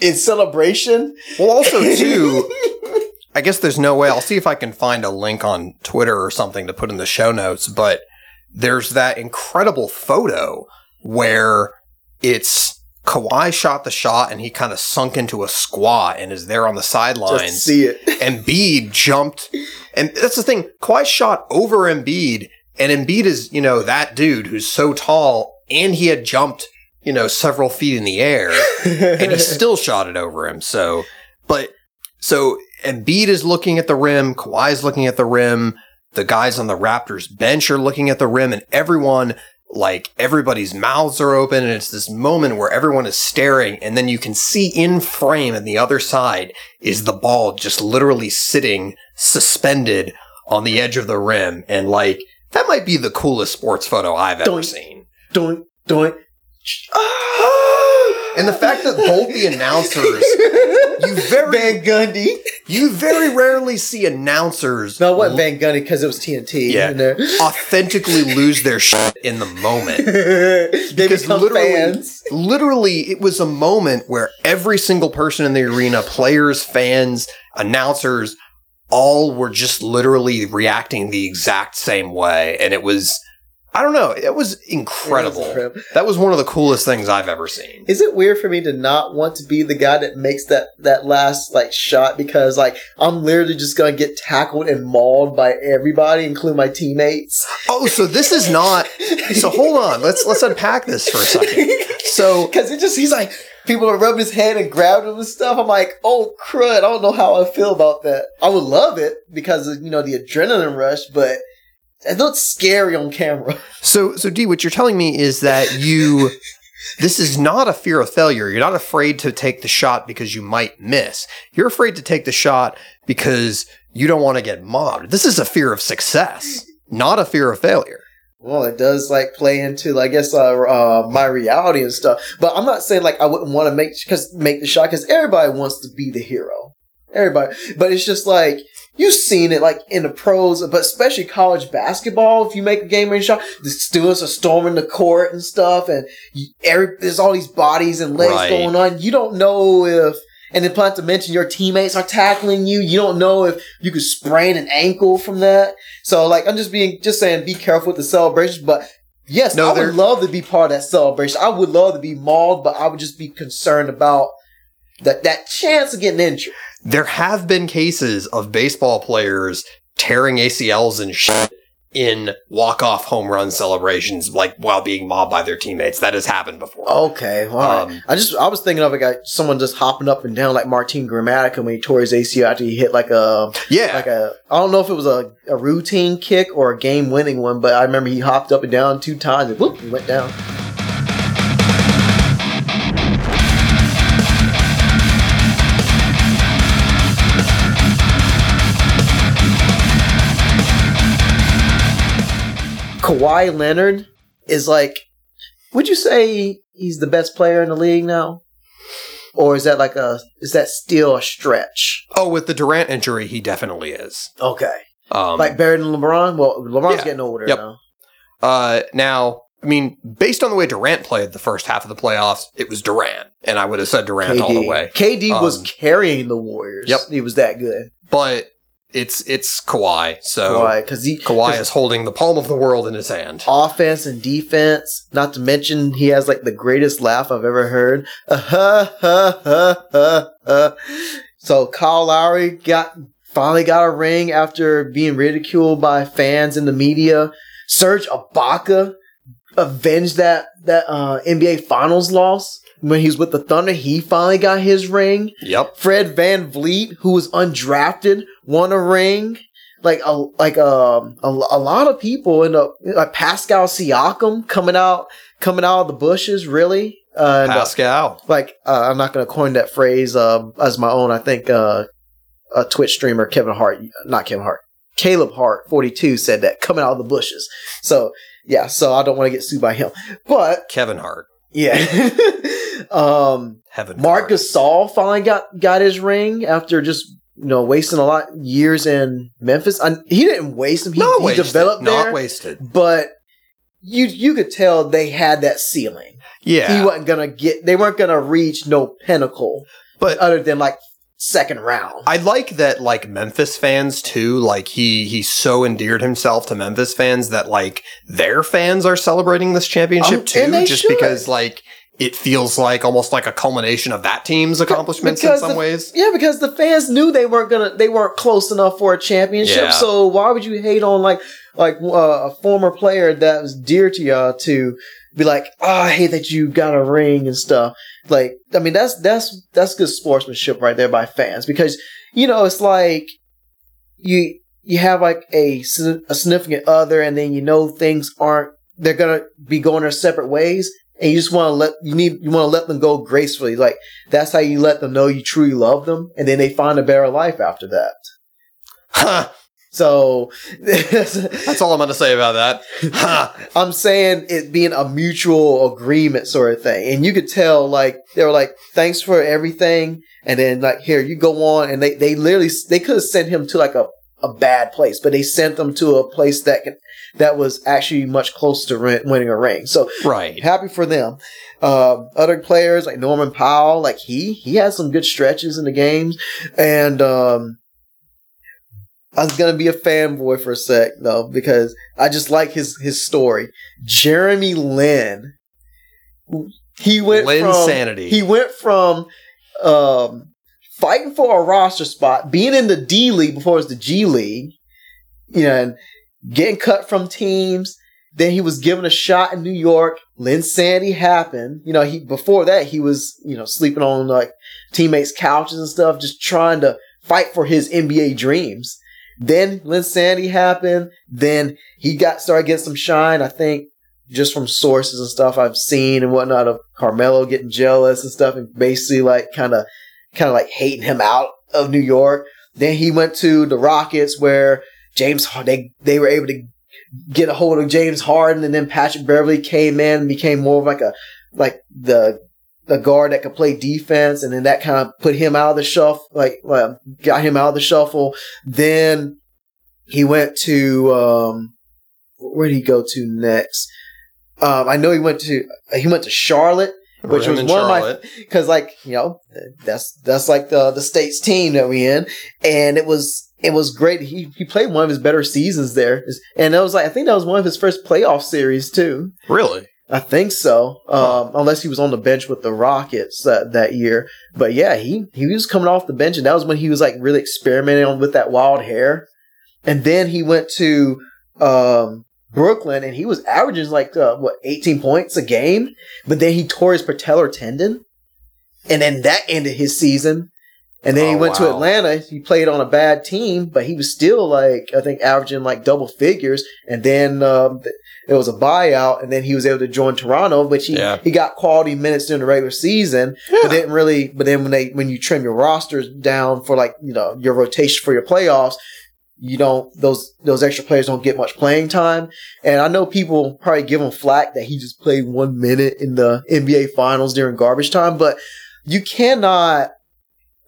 in celebration. well also *laughs* too I guess there's no way. I'll see if I can find a link on Twitter or something to put in the show notes, but there's that incredible photo where it's Kawhi shot the shot and he kind of sunk into a squat and is there on the sidelines. see it. Embiid jumped, and that's the thing. Kawhi shot over Embiid, and Embiid is, you know, that dude who's so tall, and he had jumped, you know, several feet in the air *laughs* and he still shot it over him. So, but so Embiid is looking at the rim, Kawhi's looking at the rim, the guys on the Raptors bench are looking at the rim, and everyone, like everybody's mouths are open, and it's this moment where everyone is staring, and then you can see in frame on the other side is the ball just literally sitting suspended on the edge of the rim, and like that might be the coolest sports photo I've ever Don't- seen. doink, doink. *gasps* And the fact that both the announcers you very Van Gundy. you very rarely see announcers No, it wasn't Van Gundy because it was TNT. Yeah. in *laughs* authentically lose their shit in the moment. *laughs* they Because become literally- fans. Literally, it was a moment where every single person in the arena, players, fans, announcers, all were just literally reacting the exact same way. And it was, I don't know, it was incredible. It was incredible. That was one of the coolest things I've ever seen. Is it weird for me to not want to be the guy that makes that that last like shot because like I'm literally just gonna get tackled and mauled by everybody, including my teammates? Oh, so this is not. So hold on, let's let's unpack this for a second. *laughs* So Because it just he's like people are rubbing his head and grabbing him and stuff. I'm like, oh crud! I don't know how I feel about that. I would love it because of you know the adrenaline rush, but it looks scary on camera. *laughs* So, so D, what you're telling me is that you, *laughs* this is not a fear of failure. You're not afraid to take the shot because you might miss. You're afraid to take the shot because you don't want to get mobbed. This is a fear of success, not a fear of failure. Well, it does like play into, I guess, uh, uh, my reality and stuff. But I'm not saying like I wouldn't want to make because make the shot because everybody wants to be the hero. Everybody, but it's just like you've seen it like in the pros, but especially college basketball. If you make a game winning shot, the students are storming the court and stuff, and you, every, there's all these bodies and legs Right. going on. You don't know if. And then, not to mention, your teammates are tackling you. You don't know if you could sprain an ankle from that. So, like, I'm just being, just saying, be careful with the celebrations. But yes, No, I would love to be part of that celebration. I would love to be mauled, but I would just be concerned about that that chance of getting injured. There have been cases of baseball players tearing ACLs and shit in walk-off home run celebrations, like while being mobbed by their teammates. That has happened before. Okay, well, all right. Um, I just I was thinking of a guy, someone just hopping up and down like Martin Gramatica when he tore his ACL after he hit like a yeah. like a I don't know if it was a, a routine kick or a game winning one, but I remember he hopped up and down two times and whoop, he went down. Kawhi Leonard is like, would you say he's the best player in the league now? Or is that like a is that still a stretch? Oh, with the Durant injury, he definitely is. Okay. Um, like better than LeBron? Well, LeBron's Yeah. getting older Yep. now. uh, now, I mean, based on the way Durant played the first half of the playoffs, it was Durant, and I would have said Durant all the way. KD was Um, carrying the Warriors. Yep. He was that good. But it's it's Kawhi, so Why? Because Kawhi is holding the palm of the world in his hand. offense and defense. Not to mention, he has like the greatest laugh I've ever heard. so Kyle Lowry got finally got a ring after being ridiculed by fans in the media. Serge Ibaka avenged that that uh, NBA Finals loss when he was with the Thunder. He finally got his ring. Yep. Fred VanVleet, who was undrafted, won a ring. Like a like um a, a lot of people in the like Pascal Siakam coming out coming out of the bushes really. Uh, uh, Pascal. like uh, I'm not going to coin that phrase um, as my own. I think uh, a Twitch streamer Kevin Hart, not Kevin Hart, Caleb Hart, 42 said that coming out of the bushes. So yeah, so I don't want to get sued by him, but Kevin Hart. yeah. *laughs* um, Heaven. Mark Hart. Gasol finally got got his ring after just you know wasting a lot years in Memphis. I, he didn't waste him. He, not he wasted. developed Not there, wasted. but you you could tell they had that ceiling. Yeah. He wasn't gonna get. They weren't gonna reach no pinnacle, But- other than like second round. I like that like Memphis fans too, like he he so endeared himself to Memphis fans that like their fans are celebrating this championship Um, too, just should. because like it feels like almost like a culmination of that team's accomplishments in some the- ways. Yeah, because the fans knew they weren't gonna, they weren't close enough for a championship. Yeah. So why would you hate on like, like uh, a former player that was dear to y'all to be like, oh, I hate that you got a ring and stuff. Like, I mean, that's that's that's good sportsmanship right there by fans because you know it's like you you have like a a significant other and then you know things aren't they're gonna be going their separate ways and you just want to let you need you want to let them go gracefully like that's how you let them know you truly love them and then they find a better life after that Huh. so *laughs* That's all I'm gonna say about that. Huh. *laughs* i'm saying it being a mutual agreement sort of thing and you could tell like they were like thanks for everything and then like here you go on and they they literally they could have sent him to like a a bad place but they sent them to a place that can that was actually much closer to win- winning a ring so Right. happy for them. Um, other players like Norman Powell, like he he has some good stretches in the games, and um, I was gonna be a fanboy for a sec though because I just like his his story. Jeremy Lin, he went Lin from sanity. he went from um, fighting for a roster spot, being in the D League before it was the G League, you know, and getting cut from teams. Then he was given a shot in New York. Linsanity happened. You know, he before that he was, you know, sleeping on like teammates' couches and stuff, just trying to fight for his NBA dreams. Then Linsanity happened. Then he got started getting some shine. I think just from sources and stuff I've seen and whatnot of Carmelo getting jealous and stuff, and basically like kind of, kind of like hating him out of New York. Then he went to the Rockets where James they they were able to get a hold of James Harden, and then Patrick Beverley came in and became more of like a like the the guard that could play defense, and then that kind of put him out of the shuffle, like uh, got him out of the shuffle. Then he went to um, where did he go to next? Um, I know he went to he went to Charlotte which was one of my because *laughs* like you know that's that's like the the state's team that we in and it was it was great. He he played one of his better seasons there. And that was like i think that was one of his first playoff series too. Really? i think so um unless he was on the bench with the rockets that that year. But yeah he he was coming off the bench and that was when he was like really experimenting on with that wild hair. And then he went to um Brooklyn and he was averaging like uh, what 18 points a game? But then he tore his patellar tendon, and then that ended his season. And then he Oh, went to. Atlanta. He played on a bad team, but he was still like I think averaging like double figures. And then um, it was a buyout, and then he was able to join Toronto, which he Yeah. he got quality minutes during the regular season, but didn't really. But then when they when you trim your rosters down for like you know your rotation for your playoffs, you don't those those extra players don't get much playing time. And I know people probably give him flack that he just played one minute in the NBA finals during garbage time, but you cannot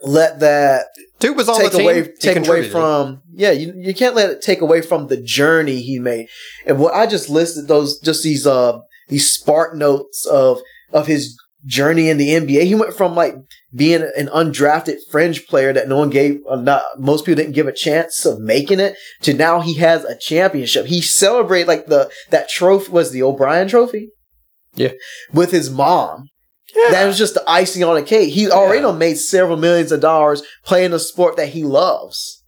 let that was on take the away take away from yeah you, you can't let it take away from the journey he made. And what i just listed those just these uh these spark notes of of his journey in the nba he went from like being an undrafted fringe player that no one gave uh, not most people didn't give a chance of making it to now he has a championship. He celebrated like the that trophy was the o'brien trophy? Yeah. with his mom Yeah. that was just the icing on the cake. He already Yeah. made several millions of dollars playing a sport that he loves.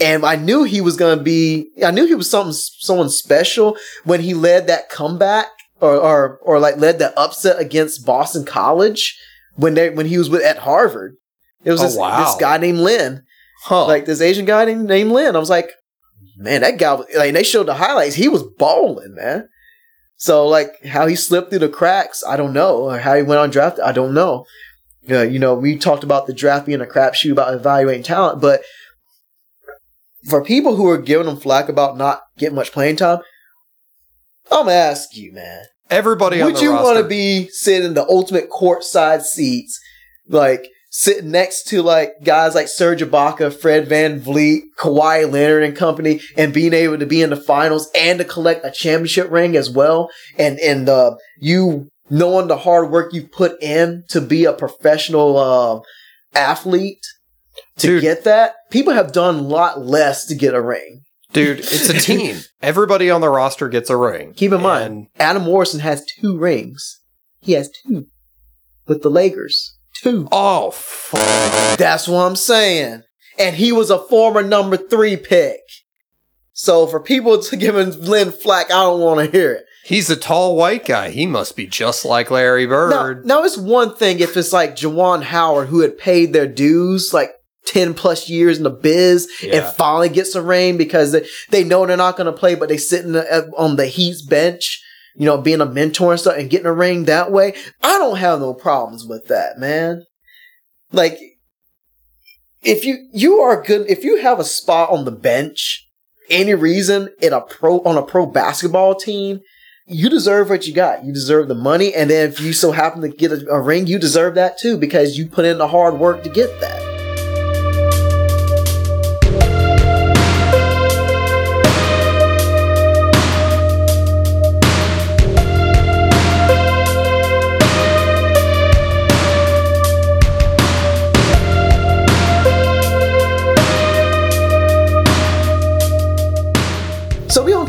And I knew he was gonna be I knew he was something someone special when he led that comeback or or, or like led that upset against Boston College when they when he was with at Harvard. It was Oh, this, wow. this guy named Lin. huh. Like this Asian guy named, named Lin. I was like, man, that guy was like they showed the highlights. He was balling, man. So like how he slipped through the cracks, I don't know. Or how he went on draft, I don't know. Uh, you know, we talked about the draft being a crapshoot about evaluating talent, but for people who are giving him flack about not getting much playing time, I'm gonna ask you, man. Everybody on Would the you want to be sitting in the ultimate courtside seats, like sitting next to like guys like Serge Ibaka, Fred VanVleet, Kawhi Leonard and company, and being able to be in the finals and to collect a championship ring as well, and and uh, you knowing the hard work you've put in to be a professional uh, athlete to Dude. get that. People have done a lot less to get a ring. Dude, it's a *laughs* team. Everybody on the roster gets a ring. Keep in mind, Adam Morrison has two rings. He has two with the Lakers. Two. oh, fuck. That's what I'm saying. And he was a former number three pick. So for people to give him Lin flack, I don't want to hear it. He's a tall white guy. He must be just like Larry Now, Bird. now it's one thing if it's like Juwan Howard who had paid their dues like 10 plus years in the biz Yeah. and finally gets a ring because they, they know they're not going to play, but they sit in the, on the Heat's bench, you know, being a mentor and stuff and getting a ring that way. I don't have no problems with that, man. Like, if you, you are good, if you have a spot on the bench, any reason in a pro, on a pro basketball team, you deserve what you got. You deserve the money. And then if you so happen to get a, a ring, you deserve that too because you put in the hard work to get that.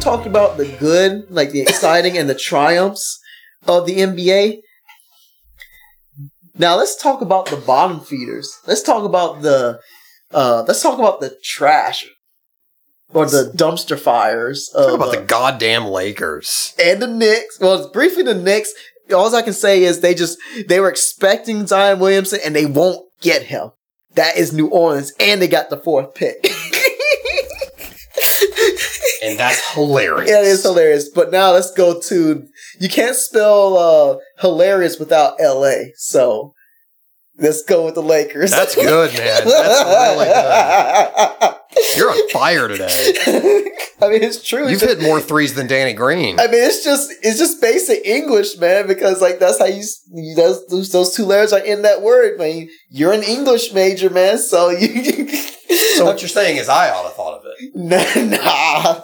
Talk about the good, like the exciting and the triumphs of the NBA. Now let's talk about the bottom feeders. Let's talk about the uh let's talk about the trash or the dumpster fires of Talk about uh, the goddamn Lakers. and the Knicks. Well, it's briefly the Knicks. All I can say is they just they were expecting Zion Williamson and they won't get him. That is New Orleans, and they got the fourth pick. *laughs* And that's hilarious. Yeah, it is hilarious. But now let's go to you can't spell uh, hilarious without L.A. So let's go with the Lakers. That's good, man. That's really good. *laughs* You're on fire today. I mean, it's true. You've hit more threes than Danny Green. I mean, it's just it's just basic English, man. Because like that's how you you- those those, those two letters are in that word, man. You're an English major, man. So *laughs* you. So what you're saying is I ought to have thought of it. *laughs* Nah.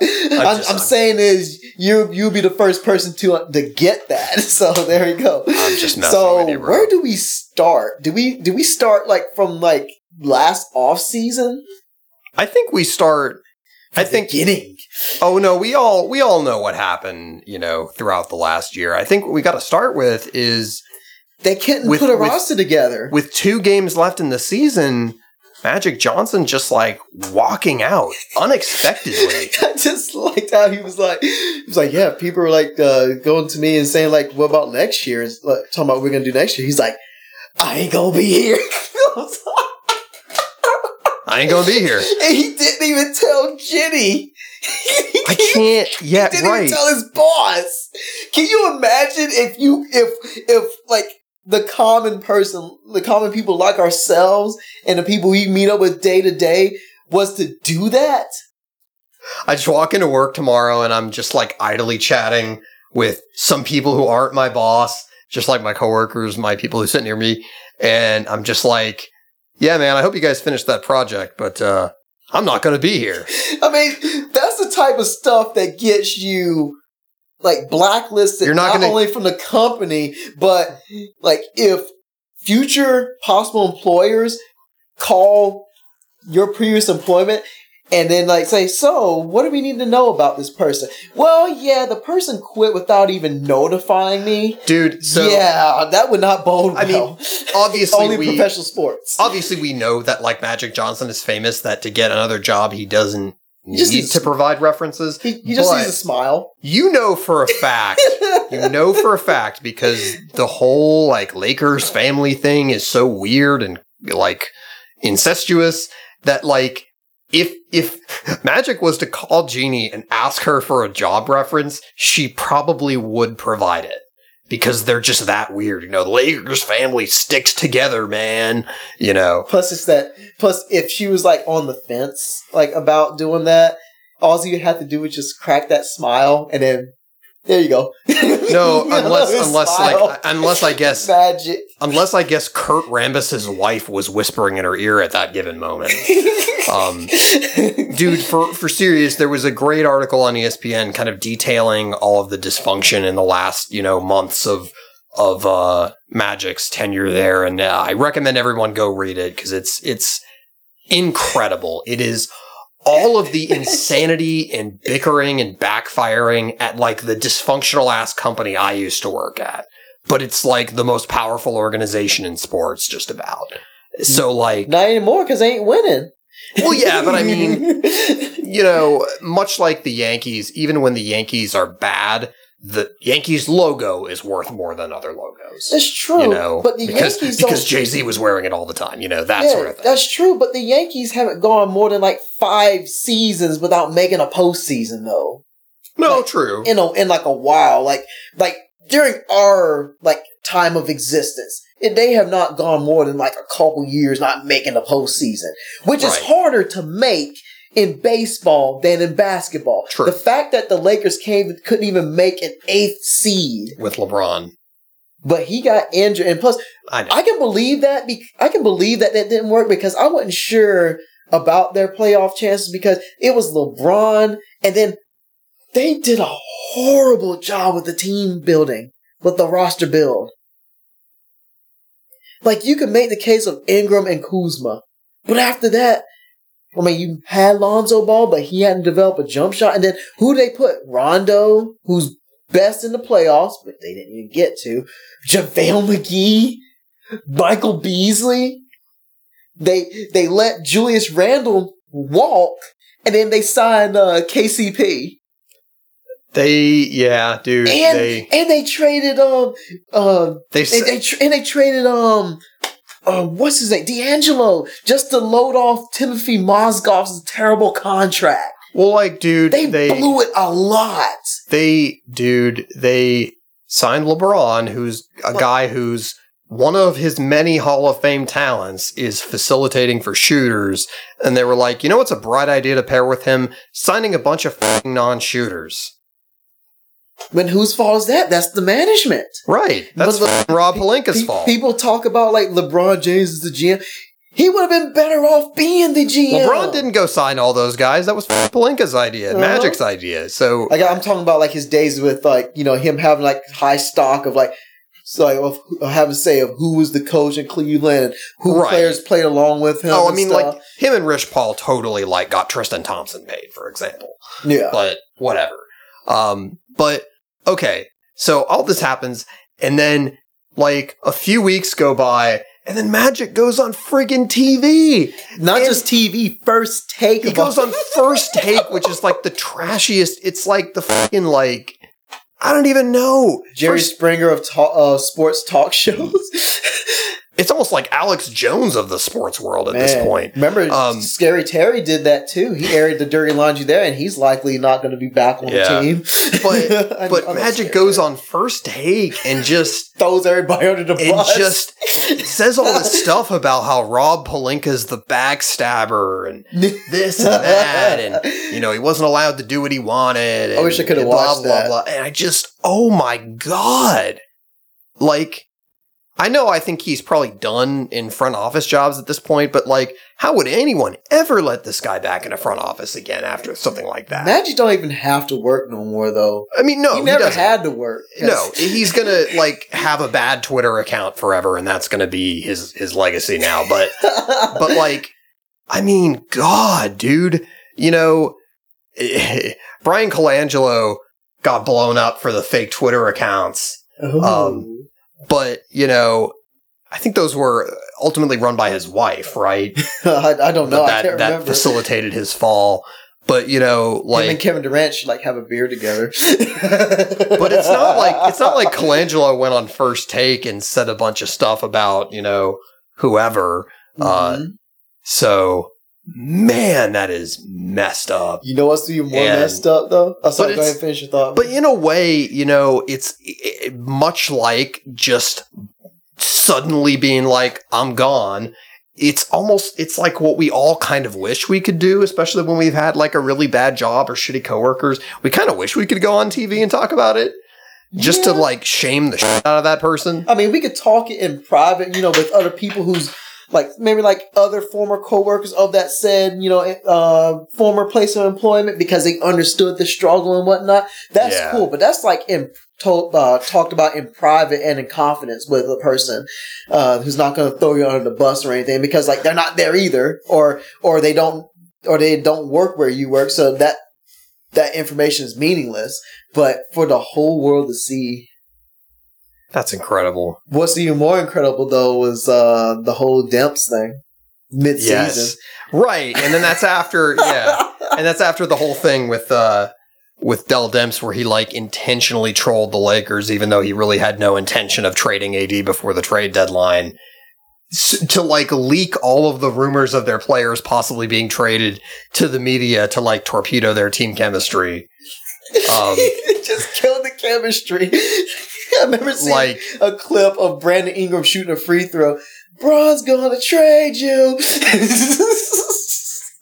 I'm, just- I'm saying is you you'll be the first person to uh, to get that. *laughs* So there you go. I'm just so you, where do we start? Do we do we start like from like last off season? I think we start. I think. beginning. Oh no, we all we all know what happened. You know, throughout the last year. I think what we got to start with is They couldn't With- put a with- roster together. with two games left in the season. Magic Johnson just like walking out unexpectedly. *laughs* I just liked how he was like, he was like, yeah, people were like uh, going to me and saying like, what about next year? It's like, talking about what we're gonna do next year. He's like, I ain't gonna be here. *laughs* I was like- I ain't gonna be here. *laughs* and he didn't even tell Jeanie. I can't. Yeah, he didn't right. even tell his boss. Can you imagine if you if if like the common person, the common people like ourselves, and the people we meet up with day to day was to do that? I just walk into work tomorrow and I'm just like idly chatting with some people who aren't my boss, just like my coworkers, my people who sit near me, and I'm just like, "Yeah, man, I hope you guys finished that project, but uh, I'm not going to be here." *laughs* I mean, that's the type of stuff that gets you like blacklisted You're not not, gonna- only from the company, but like if future possible employers call your previous employment and then like say, so what do we need to know about this person? Well, yeah, the person quit without even notifying me. Dude, so yeah, that would not bode I mean, obviously Only we professional sports. obviously we know that like Magic Johnson is famous that to get another job he doesn't He just need needs- to provide references. He, he just needs a smile. you know for a fact *laughs* you know for a fact because the whole like Lakers family thing is so weird and like incestuous that like if if Magic was to call Jeanie and ask her for a job reference, she probably would provide it. Because they're just that weird. You know, the Lakers family sticks together, man. You know. Plus, it's that. Plus, if she was like on the fence, like about doing that, all you have to do is just crack that smile, and then there you go. *laughs* No, *laughs* unless unless smile. like unless I guess *laughs* magic. unless I guess Kurt Rambis's wife was whispering in her ear at that given moment. Um, dude, for for serious, there was a great article on ESPN kind of detailing all of the dysfunction in the last you know months of of uh, Magic's tenure there, and uh, I recommend everyone go read it because it's it's incredible. It is all of the *laughs* insanity and bickering and backfiring at like the dysfunctional ass company I used to work at. But it's like the most powerful organization in sports, just about. So like, Not anymore because they ain't winning. well, yeah, but I mean, *laughs* you know, much like the Yankees, even when the Yankees are bad, the Yankees logo is worth more than other logos. that's true. You know, but the because Yankees because. Jay Z was wearing it all the time. You know that yeah, sort of thing. that's true. But the Yankees haven't gone more than like five seasons without making a postseason, though. no, like, true. in a in like a while, like like during our like time of existence, and they have not gone more than like a couple years not making a postseason, which is harder to make in baseball than in basketball. True. The fact that the Lakers came couldn't even make an eighth seed, with LeBron, but he got injured, and plus I. I can believe that. Be- I can believe that that didn't work because I wasn't sure about their playoff chances because it was LeBron, and then they did a horrible job with the team building, with the roster build. Like you could make the case of Ingram and Kuzma, but after that, I mean, you had Lonzo Ball, but he hadn't developed a jump shot, and then who they put? Rondo, who's best in the playoffs, but they didn't even get to. JaVale McGee, Michael Beasley. They they let Julius Randle walk, and then they signed uh, KCP, they, yeah, dude. and they, and they traded um uh they, and they tra- and they traded um. Uh, what's his name? D'Angelo, just to load off Timofey Mozgov's terrible contract. well, like, dude, They, they, blew it a lot. they, dude, they signed LeBron, who's a What? guy who's one of his many Hall of Fame talents is facilitating for shooters. And they were like, you know what's a bright idea to pair with him? Signing a bunch of fucking non-shooters. But whose fault is that? That's the management. Right. That's But Rob Pelinka's Pe- fault. People talk about like LeBron James is the GM. He would have been better off being the GM. LeBron didn't go sign all those guys. That was Pelinka's idea, Uh-huh. Magic's idea. So Like I'm talking about like his days with like you know him having like high stock of like so like of, of having say of who was the coach in Cleveland and who Right. players played along with him. Oh, I mean, stuff. like him and Rich Paul totally like got Tristan Thompson paid, for example. yeah, But whatever. Um, but okay, so all this happens, and then like a few weeks go by, and then Magic goes on friggin' TV. not and- just TV. First take. He goes on *laughs* First Take, which is like the trashiest. It's like the fucking like I don't even know Jerry First- Springer of ta- uh, sports talk *laughs* shows. It's almost like Alex Jones of the sports world at this point. Remember, Um, Scary Terry did that too. He aired the dirty laundry there, and he's likely not going to be back on Yeah. the team. But *laughs* but I'm Magic goes on first take and just *laughs* throws everybody under the bus. just says all this stuff about how Rob Pelinka's the backstabber and *laughs* this and that, and you know he wasn't allowed to do what he wanted. I wish I could've blah, watched blah, that. Blah, And I just, oh my god, like. I know I think he's probably done in front office jobs at this point, but like, how would anyone ever let this guy back in a front office again after something like that? Magic don't even have to work no more though. I mean, no, he he, never doesn't. had to work. No, *laughs* he's gonna like have a bad Twitter account forever, and that's gonna be his his legacy now. But *laughs* but like, I mean, God, dude, you know, *laughs* Bryan Colangelo got blown up for the fake Twitter accounts, Ooh. um, but you know, I think those were ultimately run by his wife, right? *laughs* I, I don't know. I that can't that remember. facilitated his fall. But you know, Him and like Kevin Durant should like have a beer together. *laughs* but it's not like it's not like *laughs* Colangelo went on first take and said a bunch of stuff about you know whoever. Uh, Mhm. So man, that is messed up. you know what's even more and- messed up though? Sorry, But go ahead and finish your thought. But in a way, you know, it's i i much like just suddenly being like, "I'm gone." It's almost it's like what we all kind of wish we could do, especially when we've had like a really bad job or shitty coworkers. We kind of wish we could go on TV and talk about it, just to like shame the shit out of that person. I mean, we could talk it in private, you know, with other people who's like maybe like other former coworkers of that said, you know, uh, former place of employment because they understood the struggle and whatnot. That's Yeah. cool, but that's like in to- uh, talked about in private and in confidence with a person uh, who's not going to throw you under the bus or anything because like they're not there either, or or they don't or they don't work where you work, so that that information is meaningless. But for the whole world to see That's incredible. What's even more incredible though was uh the whole Demps thing mid season. Yes, right, and then that's after *laughs* yeah. and that's after the whole thing with uh with Dell Demps where he like intentionally trolled the Lakers even though he really had no intention of trading AD before the trade deadline to like leak all of the rumors of their players possibly being traded to the media to like torpedo their team chemistry *laughs* Um, it just killed the chemistry. *laughs* I remember seeing like a clip of Brandon Ingram shooting a free throw. Bron's gonna trade you. *laughs*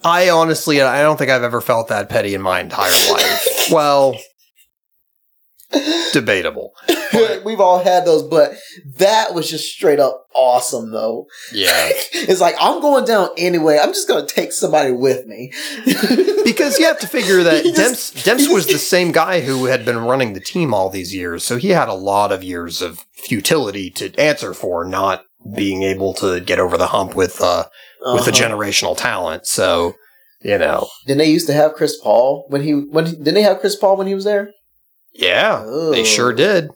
I honestly I don't think I've ever felt that petty in my entire life well *laughs* debatable We've all had those, but that was just straight up awesome, though. yeah *laughs* It's like I'm going down anyway. I'm just gonna take somebody with me. *laughs* because you have to figure that *laughs* He just- Demps, Demps was the same guy who had been running the team all these years, so he had a lot of years of futility to answer for, not being able to get over the hump with uh, with the Uh-huh. generational talent. So you know, Didn't they used to have Chris Paul when he when didn't they have Chris Paul when he was there? yeah, they sure did.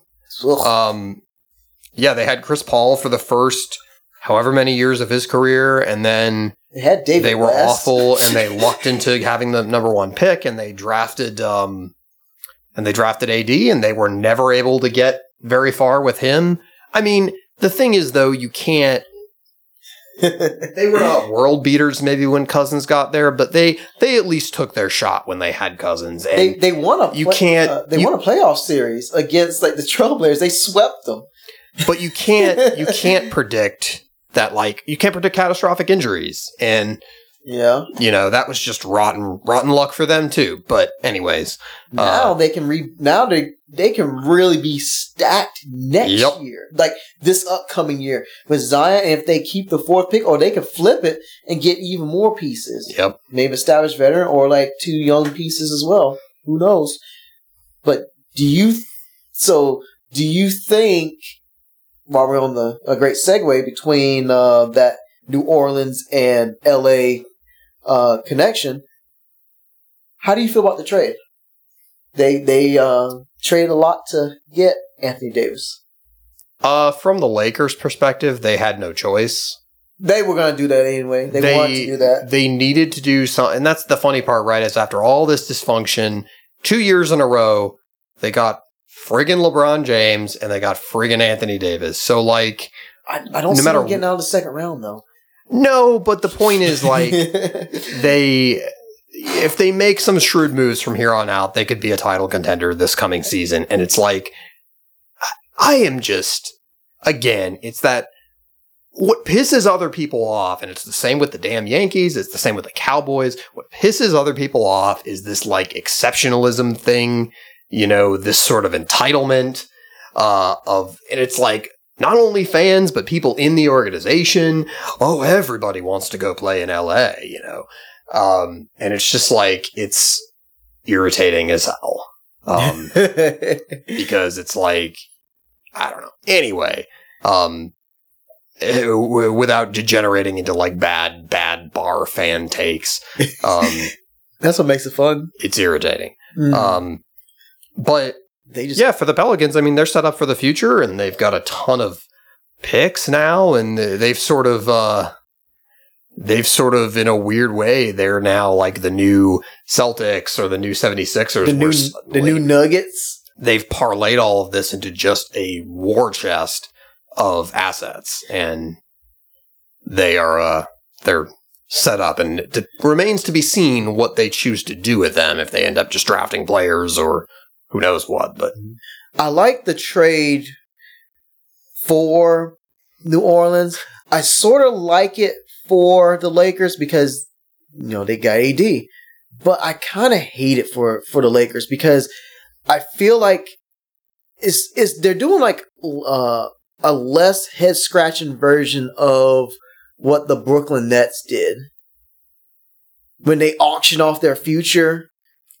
Ugh. Um, yeah, they had Chris Paul for the first however many years of his career, and then they had David. they were West. awful and they *laughs* lucked into having the number one pick and they drafted um and they drafted AD and they were never able to get very far with him. I mean, the thing is though, you can't *laughs* they were not world beaters maybe when Cousins got there, but they they at least took their shot when they had Cousins. And they they won a you play- can't- uh, they you- won a playoff series against like the Trailblazers. They swept them. but you can't you *laughs* can't predict that like you can't predict catastrophic injuries. And Yeah. you know, that was just rotten rotten luck for them too. But anyways, Now Uh, they can re now they they can really be stacked next Yep. year, like this upcoming year with Zion. And if they keep the fourth pick, or they can flip it and get even more pieces. yep. maybe established veteran or like two young pieces as well. Who knows? But do you? So do you think? While we're on the a great segue between uh, that New Orleans and L.A. Uh, connection, how do you feel about the trade? They they uh, trade a lot to get Anthony Davis. Uh, from the Lakers' perspective, they had no choice. They were going to do that anyway. They, wanted to do that. They needed to do something, and that's the funny part, right? Is after all this dysfunction, two years in a row, they got friggin' LeBron James and they got friggin' Anthony Davis. So, like, I, I don't No see matter them getting out of the second round though. No, but the point is like *laughs* they if they make some shrewd moves from here on out, they could be a title contender this coming season. And it's like I am just again, it's that what pisses other people off, and it's the same with the damn Yankees, it's the same with the Cowboys. What pisses other people off is this like exceptionalism thing, you know, this sort of entitlement uh, of, and it's like not only fans, but people in the organization. Oh, everybody wants to go play in LA, you know. Um, and it's just like, it's irritating as hell. Um, *laughs* because it's like, I don't know. Anyway, um, eh, without degenerating into like bad, bad bar fan takes, um, *laughs* That's what makes it fun. it's irritating. Mm. Um, but they just yeah, for the Pelicans, I mean, they're set up for the future and they've got a ton of picks now and they've sort of, uh, they've sort of, in a weird way, they're now like the new Celtics or the new 76ers. the new where the new Nuggets. They've parlayed all of this into just a war chest of assets and they are, uh, they're set up and it remains to be seen what they choose to do with them if they end up just drafting players or who knows what, but I like the trade for New Orleans. I sort of like it for the Lakers because you know they got AD, but I kind of hate it for for the Lakers because I feel like it's it's they're doing like uh, a less head scratching version of what the Brooklyn Nets did when they auctioned off their future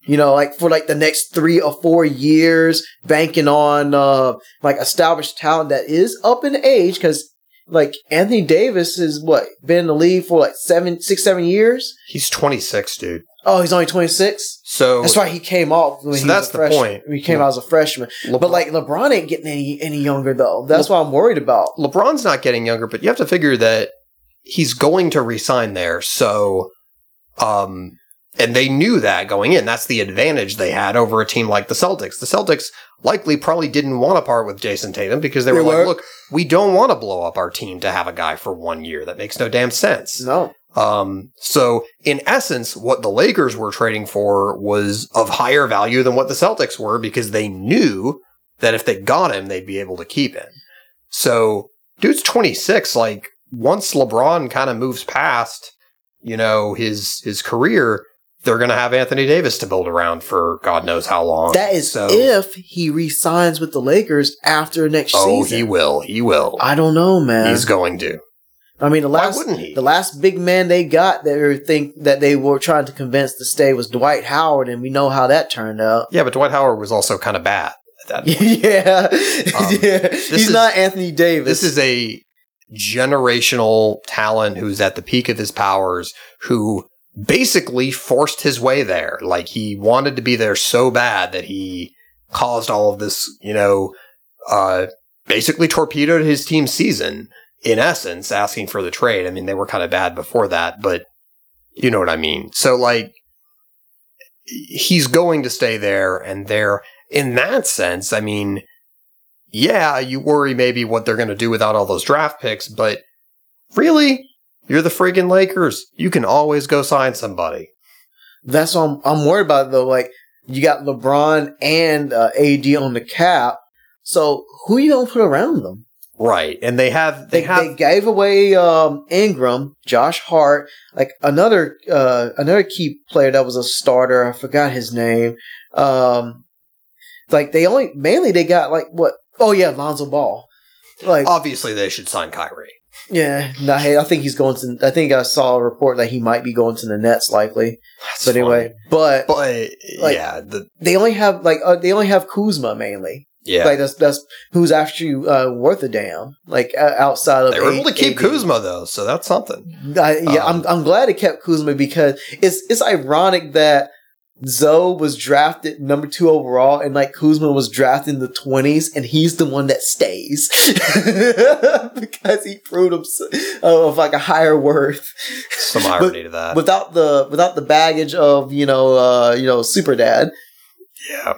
you know, like for like the next three or four years, banking on uh like established talent that is up in age because like Anthony Davis is what been in the league for like seven, six, seven years. he's 26, dude. Oh, he's only twenty six. So That's why He came off when So he that's was a the freshman. point. He came out as a freshman, LeBron, but like LeBron ain't getting any any younger though. That's what I'm worried about. LeBron's not getting younger, but you have to figure that he's going to resign there. So, um, and they knew that going in. That's the advantage they had over a team like the Celtics. The Celtics likely probably didn't want to part with Jayson Tatum because they were like, look, we don't want to blow up our team to have a guy for one year. That makes no damn sense. No, Um, so in essence, what the Lakers were trading for was of higher value than what the Celtics were because they knew that if they got him, they'd be able to keep him. So dude's 26. Like once LeBron kind of moves past, you know, his, his career, they're going to have Anthony Davis to build around for God knows how long. that is so. if he resigns with the Lakers after next oh, season. Oh, he will. He will. I don't know, man. He's going to. I mean, the Why last wouldn't he? the last big man they got that they think that they were trying to convince to stay was Dwight Howard, and we know how that turned out. Yeah, but Dwight Howard was also kind of bad at that *laughs* yeah, Um, *laughs* yeah. He's is- not Anthony Davis. This is a generational talent who's at the peak of his powers, who basically forced his way there. Like he wanted to be there so bad that he caused all of this, you know, uh, basically torpedoed his team's season in essence, asking for the trade. I mean, they were kind of bad before that, but you know what I mean. So like, he's going to stay there and there in that sense, I mean, yeah, you worry maybe what they're going to do without all those draft picks, but really, you're the freaking Lakers. You can always go sign somebody. That's what I'm, I'm worried about though. Like you got LeBron and uh, AD on the cap, so who you gonna put around them? Right. And they have, they, They, have, they gave away um, Ingram, Josh Hart, like another uh, another key player that was a starter. I forgot his name. Um, like they only mainly they got like what? Oh yeah, Lonzo Ball. Like obviously they should sign Kyrie. Yeah, nah, hey, I think he's going to. I think I saw a report that he might be going to the Nets likely. That's but anyway, but But Like- yeah, the, they only have like uh, they only have Kuzma mainly. yeah. Like that's that's who's actually uh, worth a damn. Like uh, outside of they were able to keep AD. Kuzma though, so that's something. I, yeah, Um, I'm I'm glad it kept Kuzma because it's it's ironic that Zo was drafted number two overall and like Kuzma was drafted in the twenties and he's the one that stays *laughs* because he proved himself of like a higher worth Some irony to that. without the without the baggage of you know uh you know super dad. yeah.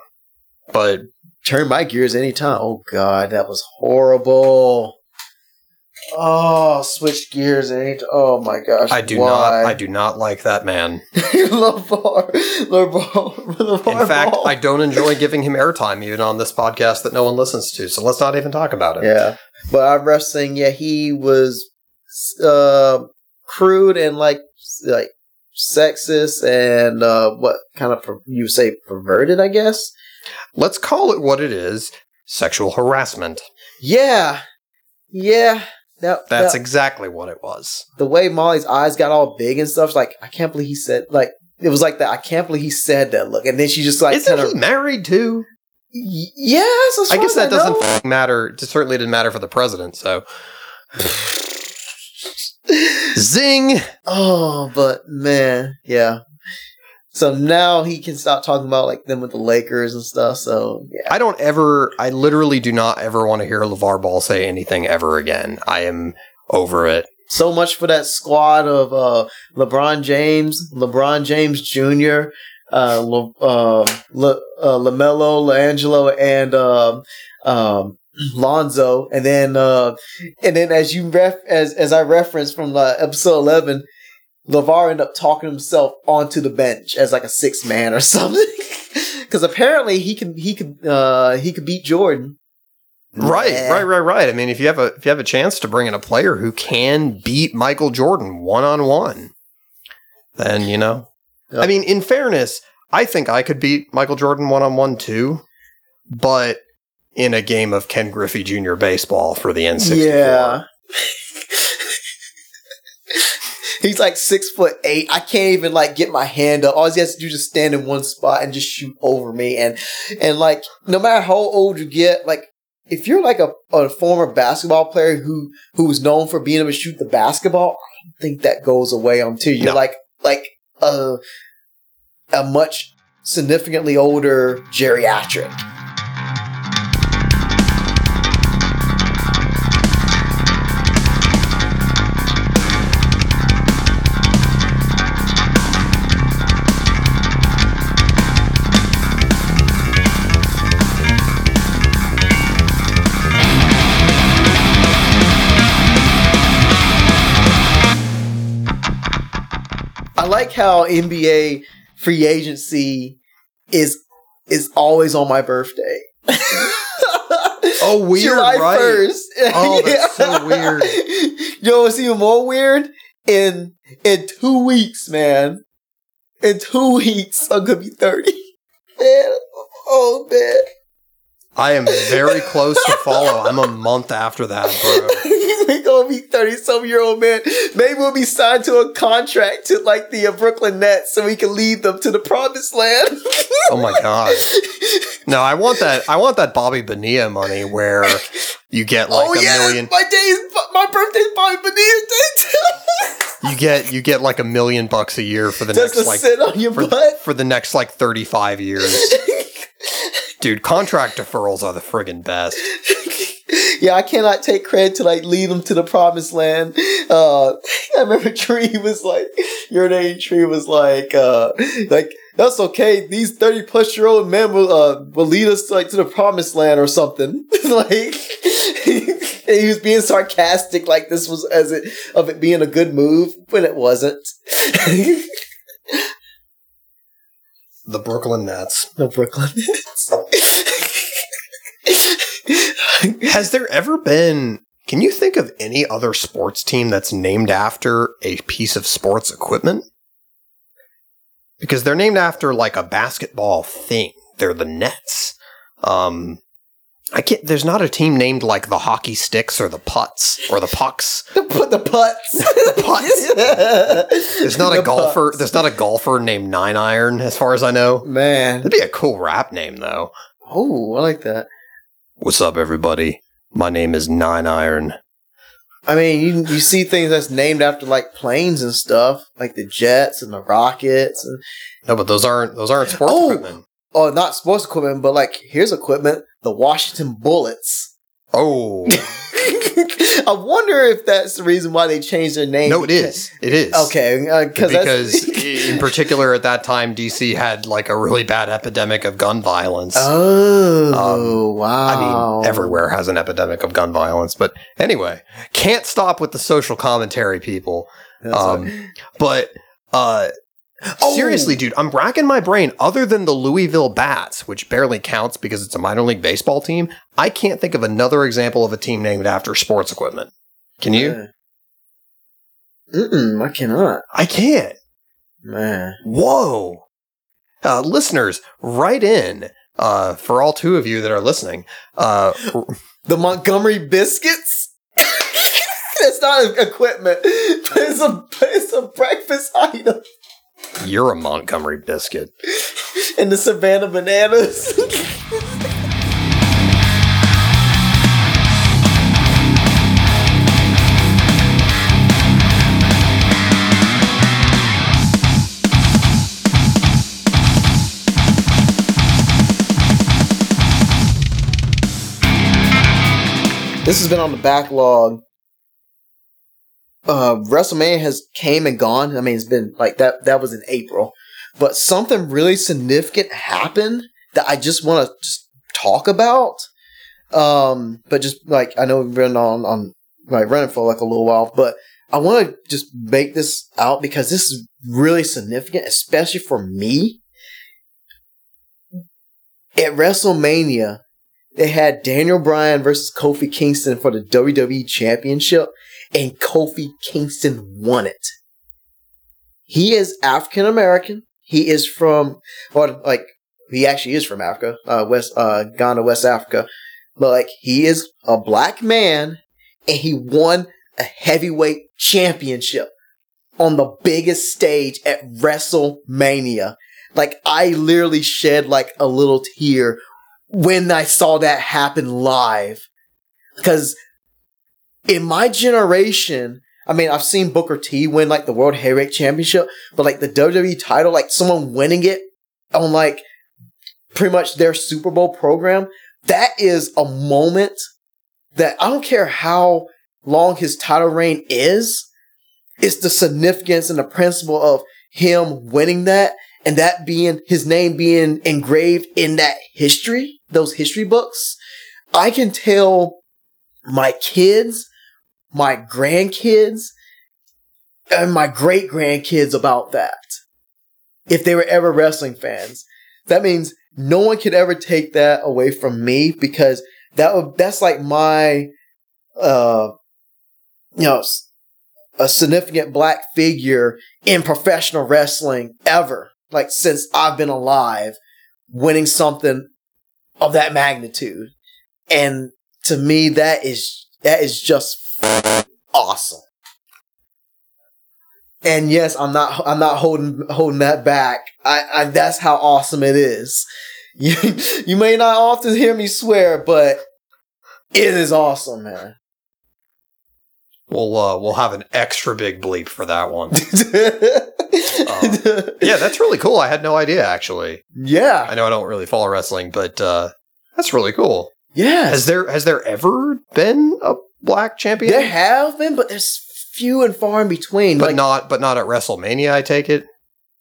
But Turn my gears anytime. Oh god, that was horrible. Oh, switch gears and oh my gosh! I do not. I do not like that man. *laughs* LaVar, LaVar, LaVar In fact, Ball. I don't enjoy giving him airtime even on this podcast that no one listens to. So let's not even talk about it. Yeah, but I'm wrestling. Yeah, he was uh crude and like like sexist and uh what kind of per- you say perverted? I guess. Let's call it what it is: sexual harassment. Yeah, yeah. That, That's that- exactly what it was. the way Molly's eyes got all big and stuff. Like I can't believe he said like it was like that. I can't believe he said that. Look, and then she just like Isn't he of married too? yes. I guess that doesn't f- matter. It certainly didn't matter for the president. So, *laughs* zing. Oh, but man, yeah. So now he can stop talking about like them with the Lakers and stuff. So yeah, I don't ever. I literally do not ever want to hear LaVar Ball say anything ever again. I am over it. so much for that squad of uh, LeBron James, LeBron James Jr., uh, Le, uh, Le, uh, LaMelo, LiAngelo, and um, um, Lonzo, and then uh, and then as you ref as as I referenced from uh, episode eleven, LaVar ended up talking himself onto the bench as like a six man or *laughs* something. Because apparently he can he could uh, he could beat Jordan. Right, Yeah. right, right, right. I mean, if you have a if you have a chance to bring in a player who can beat Michael Jordan one on one, then you know. Yep. I mean, in fairness, I think I could beat Michael Jordan one on one too, but in a game of Ken Griffey Jr. baseball for the N64. Yeah. *laughs* He's like six foot eight. I can't even like get my hand up. All he has to do is just stand in one spot and just shoot over me. And and like no matter how old you get, like if you're like a, a former basketball player who who's known for being able to shoot the basketball, I don't think that goes away until you're No. like like a a much significantly older geriatric. I like how NBA free agency is is always on my birthday. *laughs* Oh, weird, July right? 1st. Oh, that's so *laughs* weird. You know what's even more weird? In in two weeks, man. In two weeks, I'm gonna be 30. *laughs* Man, oh man. I am very close to follow. I'm a month after that, bro. *laughs* we gonna be 30 some year old man. Maybe we'll be signed to a contract to like the uh, Brooklyn Nets so we can lead them to the promised land. Oh my god. No, I want that. I want that Bobby Bonilla money where you get like oh a yeah, million. my days, my birthday's Bobby Bonilla's day too. You get you get like a million bucks a year for the Just next like sit on your for, butt. for the next like 35 years. *laughs* Dude, contract deferrals are the friggin' best. *laughs* yeah, I cannot take credit to like lead them to the promised land. Uh, *laughs* I remember *laughs* Tree was like, your name Tree was like, uh, like that's okay. These thirty plus year old men will uh, will lead us like to the promised land or something. like he was being sarcastic, like this was as it of it being a good move, but it wasn't. The Brooklyn Nets. the Brooklyn. Has there ever been can you think of any other sports team that's named after a piece of sports equipment? Because they're named after like a basketball thing. They're the Nets. Um I can't there's not a team named like the hockey sticks or the putts or the pucks. *laughs* Put the putts. *laughs* The putts. *laughs* There's not a golfer putts. there's not a golfer named Nine Iron as far as I know. Man. That'd be a cool rap name though. Oh, I like that. What's up everybody? My name is Nine Iron. I mean, you you see things that's named after like planes and stuff, like the jets and the rockets, and No, but those aren't those aren't sports Oh! equipment. oh, not sports equipment, but like here's equipment: the Washington Bullets. Oh, *laughs* *laughs* I wonder if that's the reason why they changed their name. No, it is. It is. Okay, uh, because *laughs* in particular at that time, DC had like a really bad epidemic of gun violence. Oh, Um, wow! I mean, everywhere has an epidemic of gun violence. But anyway, can't stop with the social commentary, people. Um. But uh, Oh! seriously, dude, I'm racking my brain. Other than the Louisville Bats, which barely counts because it's a minor league baseball team, I can't think of another example of a team named after sports equipment. Can you? Yeah. Mm-mm, I cannot. I can't. Man. Whoa. Uh, listeners, write in uh, for all two of you that are listening. Uh, The Montgomery biscuits? *laughs* That's not equipment, but it's a, it's a breakfast item. You're a Montgomery biscuit. *laughs* And the Savannah bananas. *laughs* this has been on the backlog. Uh, WrestleMania has came and gone. I mean, it's been like that. That was in April, but something really significant happened that I just want to talk about. Um, but just like I know we've been on on like running for like a little while, but I want to just make this out because this is really significant, especially for me. At WrestleMania, they had Daniel Bryan versus Kofi Kingston for the WWE Championship, and Kofi Kingston won it. He is African American. He is from, or like, he actually is from Africa, uh, West, uh, Ghana, West Africa. But like, he is a black man, and he won a heavyweight championship on the biggest stage at WrestleMania. Like, I literally shed like a little tear when I saw that happen live. Because in my generation, I mean, I've seen Booker T win like the World Heavyweight Championship, but like the WWE title, like someone winning it on like pretty much their Super Bowl program, that is a moment that I don't care how long his title reign is, it's the significance and the principle of him winning that and that being his name being engraved in that history, those history books. I can tell my kids, my grandkids, and my great grandkids about that. If they were ever wrestling fans, that means no one could ever take that away from me because that would, that's like my, uh, you know, a significant black figure in professional wrestling ever. Like since I've been alive, winning something of that magnitude. And to me, that is, that is just awesome. And yes, I'm not, I'm not holding, holding that back. I, I, that's how awesome it is. *laughs* You, you may not often hear me swear, but it is awesome, man. We'll uh, we'll have an extra big bleep for that one. *laughs* Yeah, that's really cool. I had no idea actually. yeah, I know I don't really follow wrestling, but uh, that's really cool. Yeah. Has there has there ever been a black champion? There have been, but there's few and far in between. but like, not but not at WrestleMania. I take it.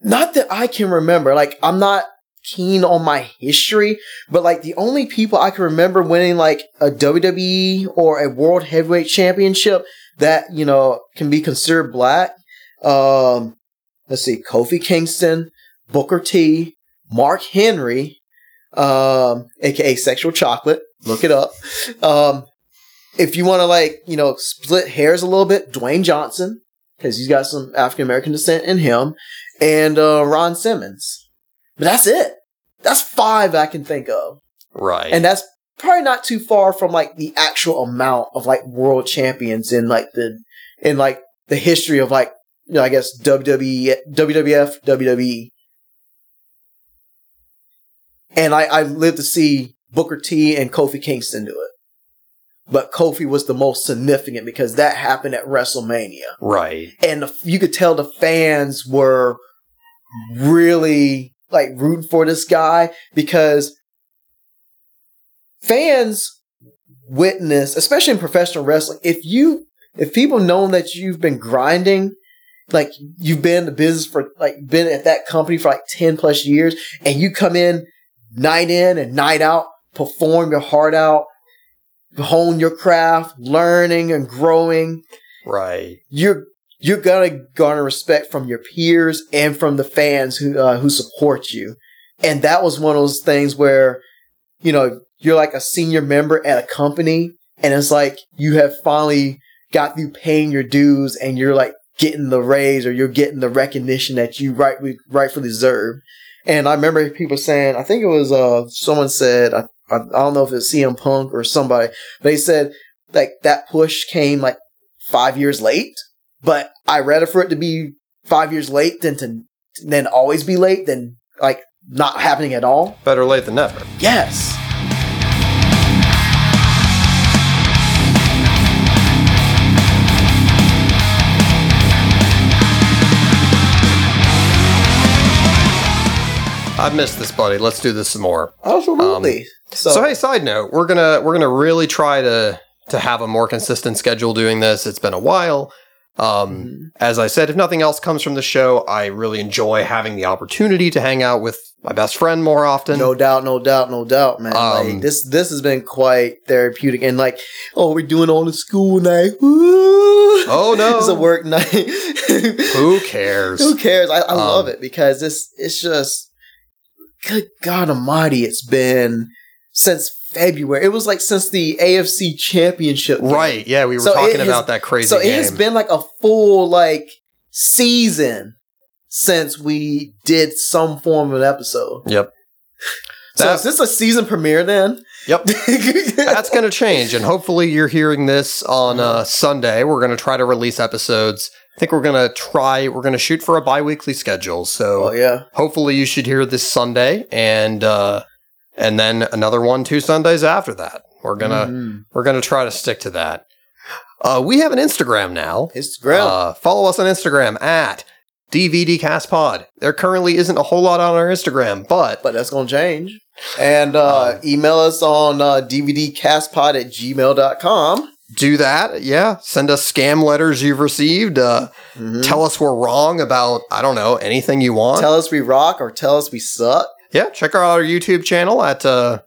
not that I can remember. Like, I'm not keen on my history, but like the only people I can remember winning like a WWE or a World Heavyweight Championship that you know can be considered black. Um, let's see, Kofi Kingston, Booker T, Mark Henry, um, aka Sexual Chocolate. Look it up. Um, if you want to like you know split hairs a little bit, Dwayne Johnson because he's got some African American descent in him, and uh, Ron Simmons. But that's it. That's five I can think of, Right. and that's probably not too far from like the actual amount of like world champions in like the in like the history of like you know I guess WWE, WWF, WWE. And I, I lived to see Booker T and Kofi Kingston do it. But Kofi was the most significant because that happened at WrestleMania right. and the, you could tell the fans were really like rooting for this guy because fans witness, especially in professional wrestling, if you if people know that you've been grinding, like you've been in the business for like been at that company for like 10 plus years and you come in night in and night out, perform your heart out, hone your craft, learning and growing, Right. you're you're gonna garner respect from your peers and from the fans who uh, who support you. And that was one of those things where, you know, you're like a senior member at a company, and it's like you have finally got through paying your dues, and you're like getting the raise or you're getting the recognition that you rightly rightfully deserve. And I remember people saying, I think it was uh someone said, I, I I don't know if it's CM Punk or somebody, they said like that push came like five years late, but I rather for it to be five years late than to than always be late than like not happening at all. Better late than never. Yes. I've missed this, buddy. Let's do this some more. Absolutely. Um, so, So, hey, side note, we're gonna we're gonna really try to to have a more consistent schedule doing this. It's been a while. Um, Mhm. As I said, if nothing else comes from the show, I really enjoy having the opportunity to hang out with my best friend more often. no doubt, no doubt, no doubt, man. Um, like this this has been quite therapeutic and like, oh, we're doing all the school night. Woo! Oh, no. *laughs* it's a work night. *laughs* Who cares? Who cares? I, I love Um, it because it's it's just good God Almighty. It's been since February. It was like since the AFC Championship, game. Right? Yeah, we were So talking has- about that crazy So it has been like a full like season since we did some form of an episode. yep. So That- is this a season premiere then? Yep. *laughs* That's going to change, and hopefully you're hearing this on uh, Sunday. We're going to try to release episodes. I think we're going to try. We're going to shoot for a bi-weekly schedule. So oh yeah. hopefully you should hear this Sunday, and uh, and then another one two Sundays after that. We're gonna Mhm. we're gonna try to stick to that. Uh, we have an Instagram now. Instagram. Uh, follow us on Instagram at DVDcastPod. There currently isn't a whole lot on our Instagram, but but that's gonna change. And uh, Um, email us on uh, dvdcastpod at gmail.com. do that. Yeah, send us scam letters you've received. Uh, Mhm. Tell us we're wrong about I don't know anything you want. Tell us we rock or tell us we suck. Yeah, check out our YouTube channel at uh,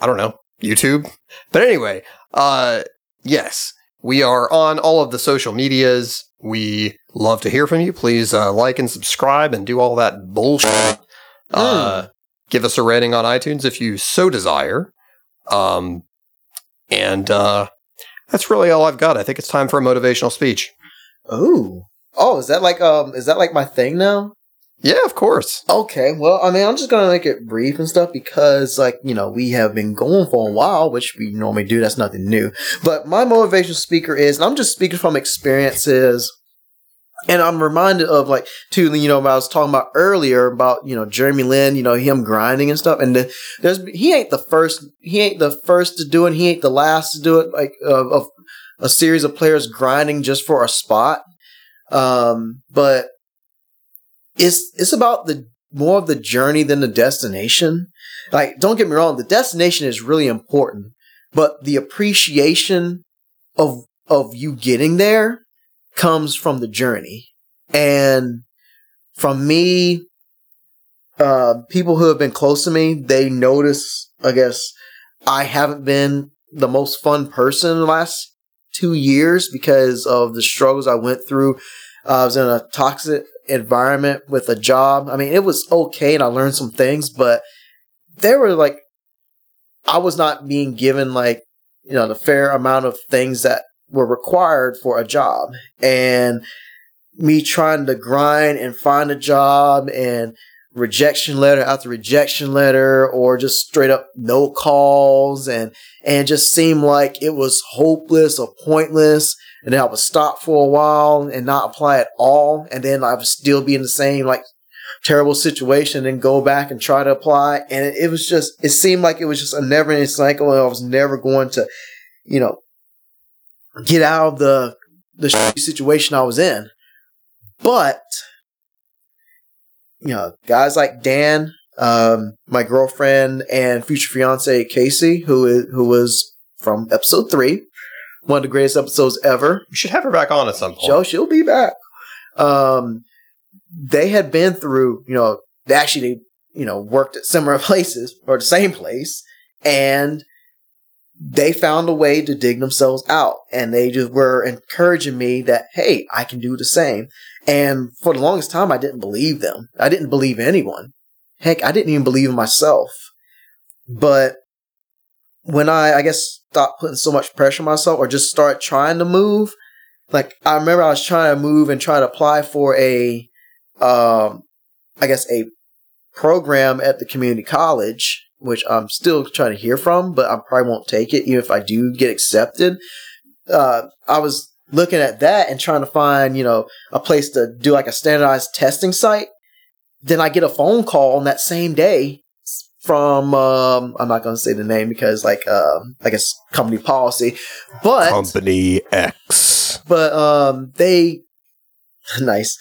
I don't know YouTube. But anyway, uh, yes, we are on all of the social medias. We love to hear from you. Please uh, like and subscribe and do all that bullshit. Uh, give us a rating on iTunes if you so desire. Um, and uh, that's really all I've got. I think it's time for a motivational speech. Oh. Oh, is that like um is that like my thing now? Yeah, of course. Okay, well, I mean, I'm just gonna make it brief and stuff because, like, you know, we have been going for a while, which we normally do. That's nothing new. But my motivational speaker is, and I'm just speaking from experiences, and I'm reminded of like, too, you know, what I was talking about earlier about you know Jeremy Lin, you know, him grinding and stuff, and the, there's he ain't the first, he ain't the first to do it, he ain't the last to do it, like of a series of players grinding just for a spot. Um, but it's it's about the more of the journey than the destination. Like, don't get me wrong, the destination is really important, but the appreciation of of you getting there comes from the journey. And from me, uh, people who have been close to me, they notice, I guess, I haven't been the most fun person in the last two years because of the struggles I went through. Uh, I was in a toxic environment with a job. I mean, it was okay and I learned some things, but there were like, I was not being given like, you know, the fair amount of things that were required for a job. And me trying to grind and find a job and rejection letter after rejection letter or just straight up no calls and and just seemed like it was hopeless or pointless and then I would stop for a while and not apply at all and then I would still be in the same like terrible situation and go back and try to apply and it, it was just it seemed like it was just a never ending cycle and I was never going to you know get out of the the situation I was in. But you know guys like Dan um, my girlfriend and future fiance Casey, who is who was from episode three, one of the greatest episodes ever. You should have her back on at some point. Joe, she'll be back. Um, they had been through, you know, they actually, you know, worked at similar *laughs* places or the same place, and they found a way to dig themselves out, and they just were encouraging me that, hey, I can do the same. And for the longest time, I didn't believe them. I didn't believe anyone. Heck, I didn't even believe in myself. But when I, I guess, stopped putting so much pressure on myself or just start trying to move, like I remember I was trying to move and try to apply for a, um, I guess a program at the community college, which I'm still trying to hear from, but I probably won't take it even if I do get accepted. Uh, I was looking at that and trying to find, you know, a place to do like a standardized testing site. Then I get a phone call on that same day from um I'm not going to say the name because like uh I guess company policy, but Company X. but um they *laughs* nice.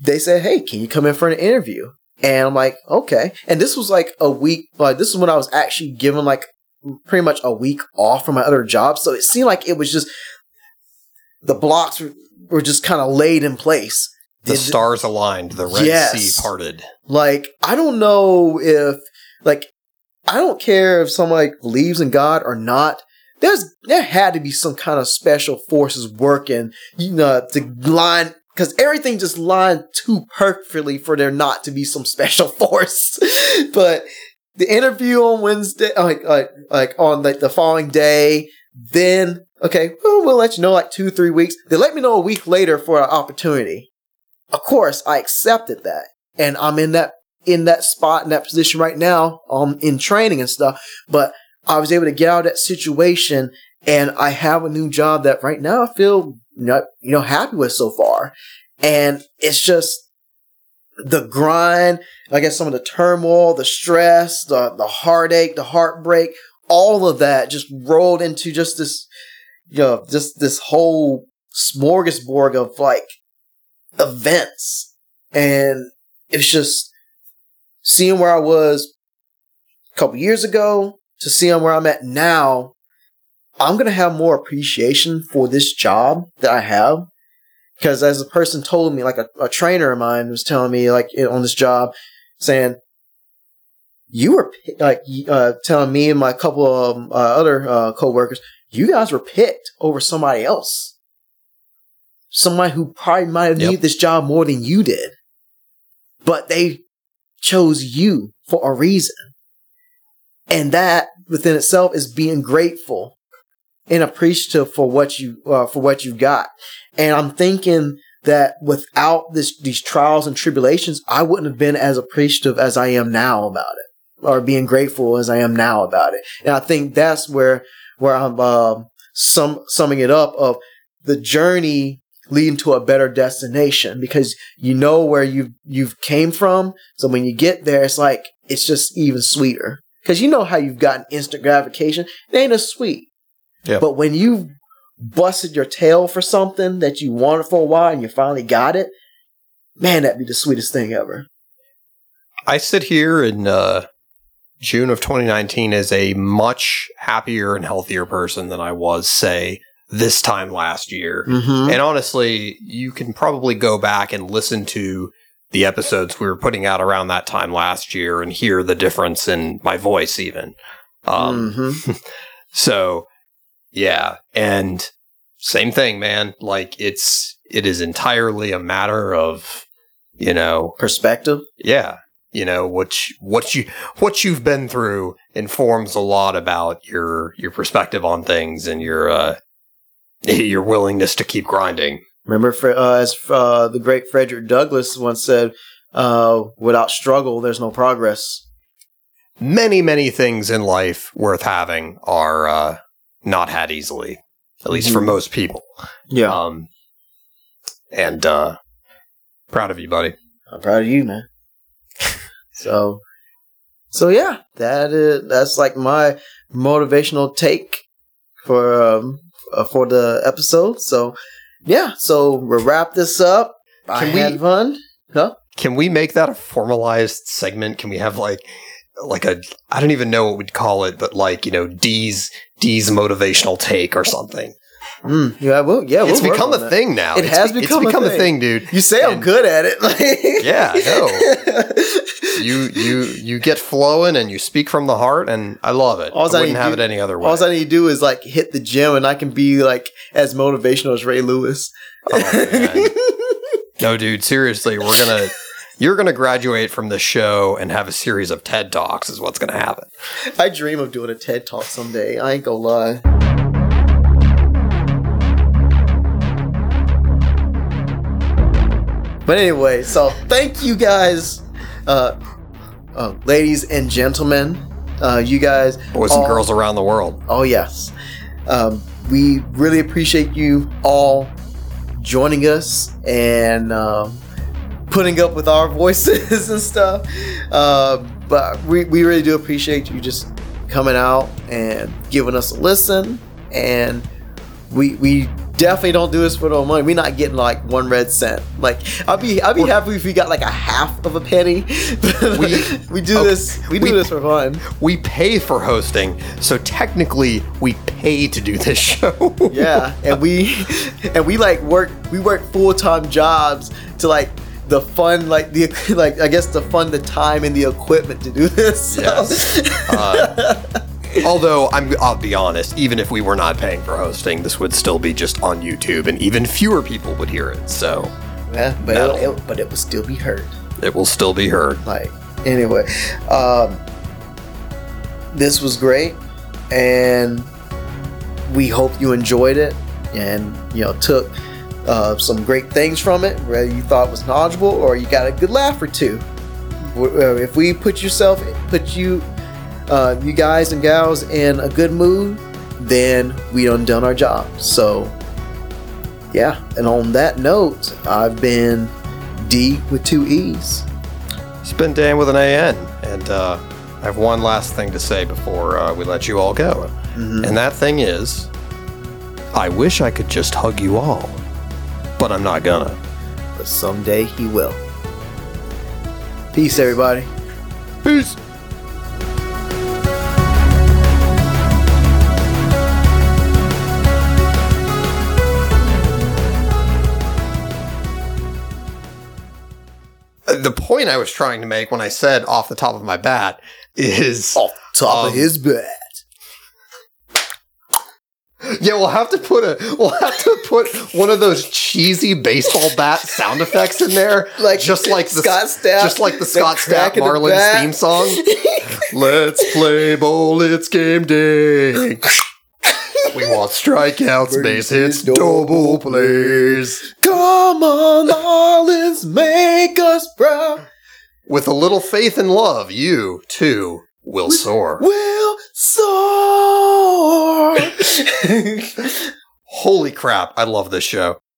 They said, "Hey, can you come in for an interview?" And I'm like, "Okay." And this was like a week like this is when I was actually given like pretty much a week off from my other job, so it seemed like it was just the blocks were, were just kind of laid in place. The Did- stars aligned, the Red Yes. Sea parted. Like, I don't know if, like, I don't care if like believes in God or not. There's there had to be some kind of special forces working, you know, to line because everything just lined too perfectly for there not to be some special *laughs* force. but the interview on Wednesday, uh, like like like on like the following day, then okay, well, we'll let you know like two three weeks. They let me know a week later for an opportunity. Of course, I accepted that, and I'm in that in that spot in that position right now, um, in training and stuff. But I was able to get out of that situation, and I have a new job that right now I feel you know, you know happy with so far, and it's just the grind. I guess some of the turmoil, the stress, the the heartache, the heartbreak, all of that just rolled into just this, you know, just this whole smorgasbord of like events, and it's just seeing where I was a couple years ago to seeing where I'm at now, I'm gonna have more appreciation for this job that I have. Because as a person told me, like a, a trainer of mine was telling me, like on this job, saying, "You were like uh, telling me and my couple of um, uh, other uh, coworkers, you guys were picked over somebody else, somebody who probably might have Yep. needed this job more than you did, but they chose you for a reason. And that within itself is being grateful and appreciative for what you uh, for what you've got. And I'm thinking that without this these trials and tribulations, I wouldn't have been as appreciative as I am now about it, or being grateful as I am now about it. And I think that's where where I'm um sum, summing it up of the journey leading to a better destination because you know where you you've came from. So when you get there, it's like it's just even sweeter because you know how you've gotten instant gratification. It ain't as sweet. Yeah. But when you busted your tail for something that you wanted for a while and you finally got it, man, that'd be the sweetest thing ever. I sit here in uh, June of 2019 as a much happier and healthier person than I was, say, this time last year. Mm-hmm. And honestly, you can probably go back and listen to the episodes we were putting out around that time last year and hear the difference in my voice, even. Um, hmm *laughs* So, yeah, and same thing, man. Like it's it is entirely a matter of you know, Perspective. yeah, you know what you, what you what you've been through informs a lot about your your perspective on things and your uh *laughs* your willingness to keep grinding. Remember, uh, as uh, the great Frederick Douglass once said, uh, "Without struggle, there's no progress." Many many things in life worth having are uh not had easily, at least for Mhm. most people. Yeah, Um and uh proud of you, buddy. I'm proud of you, man. *laughs* so, so yeah, that is that's like my motivational take for um uh, for the episode. So, yeah, so we'll wrap this up. I Can we- had fun. Huh? Can we make that a formalized segment? Can we have like like a I don't even know what we'd call it, but like you know D's D's motivational take or something. Mm, yeah, well, yeah, it's we'll become a that. thing now. It It's has be- become a it's become a thing. thing, dude. You say I'm good at it. *laughs* Like, Yeah, no. *laughs* You you you get flowing and you speak from the heart, and I love it. Alls I I wouldn't have to it any other way. All I need to do is like hit the gym, and I can be like as motivational as Ray Lewis. Oh, *laughs* no, dude, seriously, we're gonna. You're gonna graduate from the show and have a series of TED talks. Is what's gonna happen. I dream of doing a TED talk someday. I ain't gonna lie. But anyway, so thank you guys, uh, uh, ladies and gentlemen. Uh, you guys, Boys and girls around the world. Oh yes, um, we really appreciate you all joining us and um, putting up with our *laughs* voices and stuff. Uh, but we, we really do appreciate you just coming out and giving us a listen. And we we definitely don't do this for no money. We're not getting like one red cent. Like I'd be I'd be We're- happy if we got like a half of a penny. *laughs* We- we do okay, this we do we- this for fun. We pay for hosting, so technically we pay to do this *laughs* show. yeah and we and we like work we work full-time jobs to like the fun like the *laughs* like i guess the fun the time and the equipment to do this so- Yes. Uh, Although I'm, I'll be honest, even if we were not paying for hosting, this would still be just on YouTube, and even fewer people would hear it. So yeah, but No. it, it- but it will still be heard it will still be heard. like anyway um this was great and we hope you enjoyed it and you know took uh, some great things from it whether you thought it was knowledgeable or you got a good laugh or two uh, if we put yourself put you uh, you guys and gals in a good mood then we done done our job so yeah and on that note i've been d with two e's It's been Dan with an AN, and uh, I have one last thing to say before uh, we let you all go. Mhm. And that thing is, I wish I could just hug you all, but I'm not gonna. but someday he will. Peace, everybody. Peace. The point I was trying to make when I said off the top of my bat is Off the top Um, of his bat. yeah we'll have to put a we'll have to put one of those cheesy baseball bat sound effects in there *laughs* Like just like the Scott Stapp, just like the the Scott Stapp crack of the Marlins theme song *laughs* Let's play bowl, it's game day. We want strikeouts, base hits, double plays. Come on, Marlins, make us proud. With a little faith and love, you, too, will soar. We'll soar. *laughs* Holy crap, I love this show.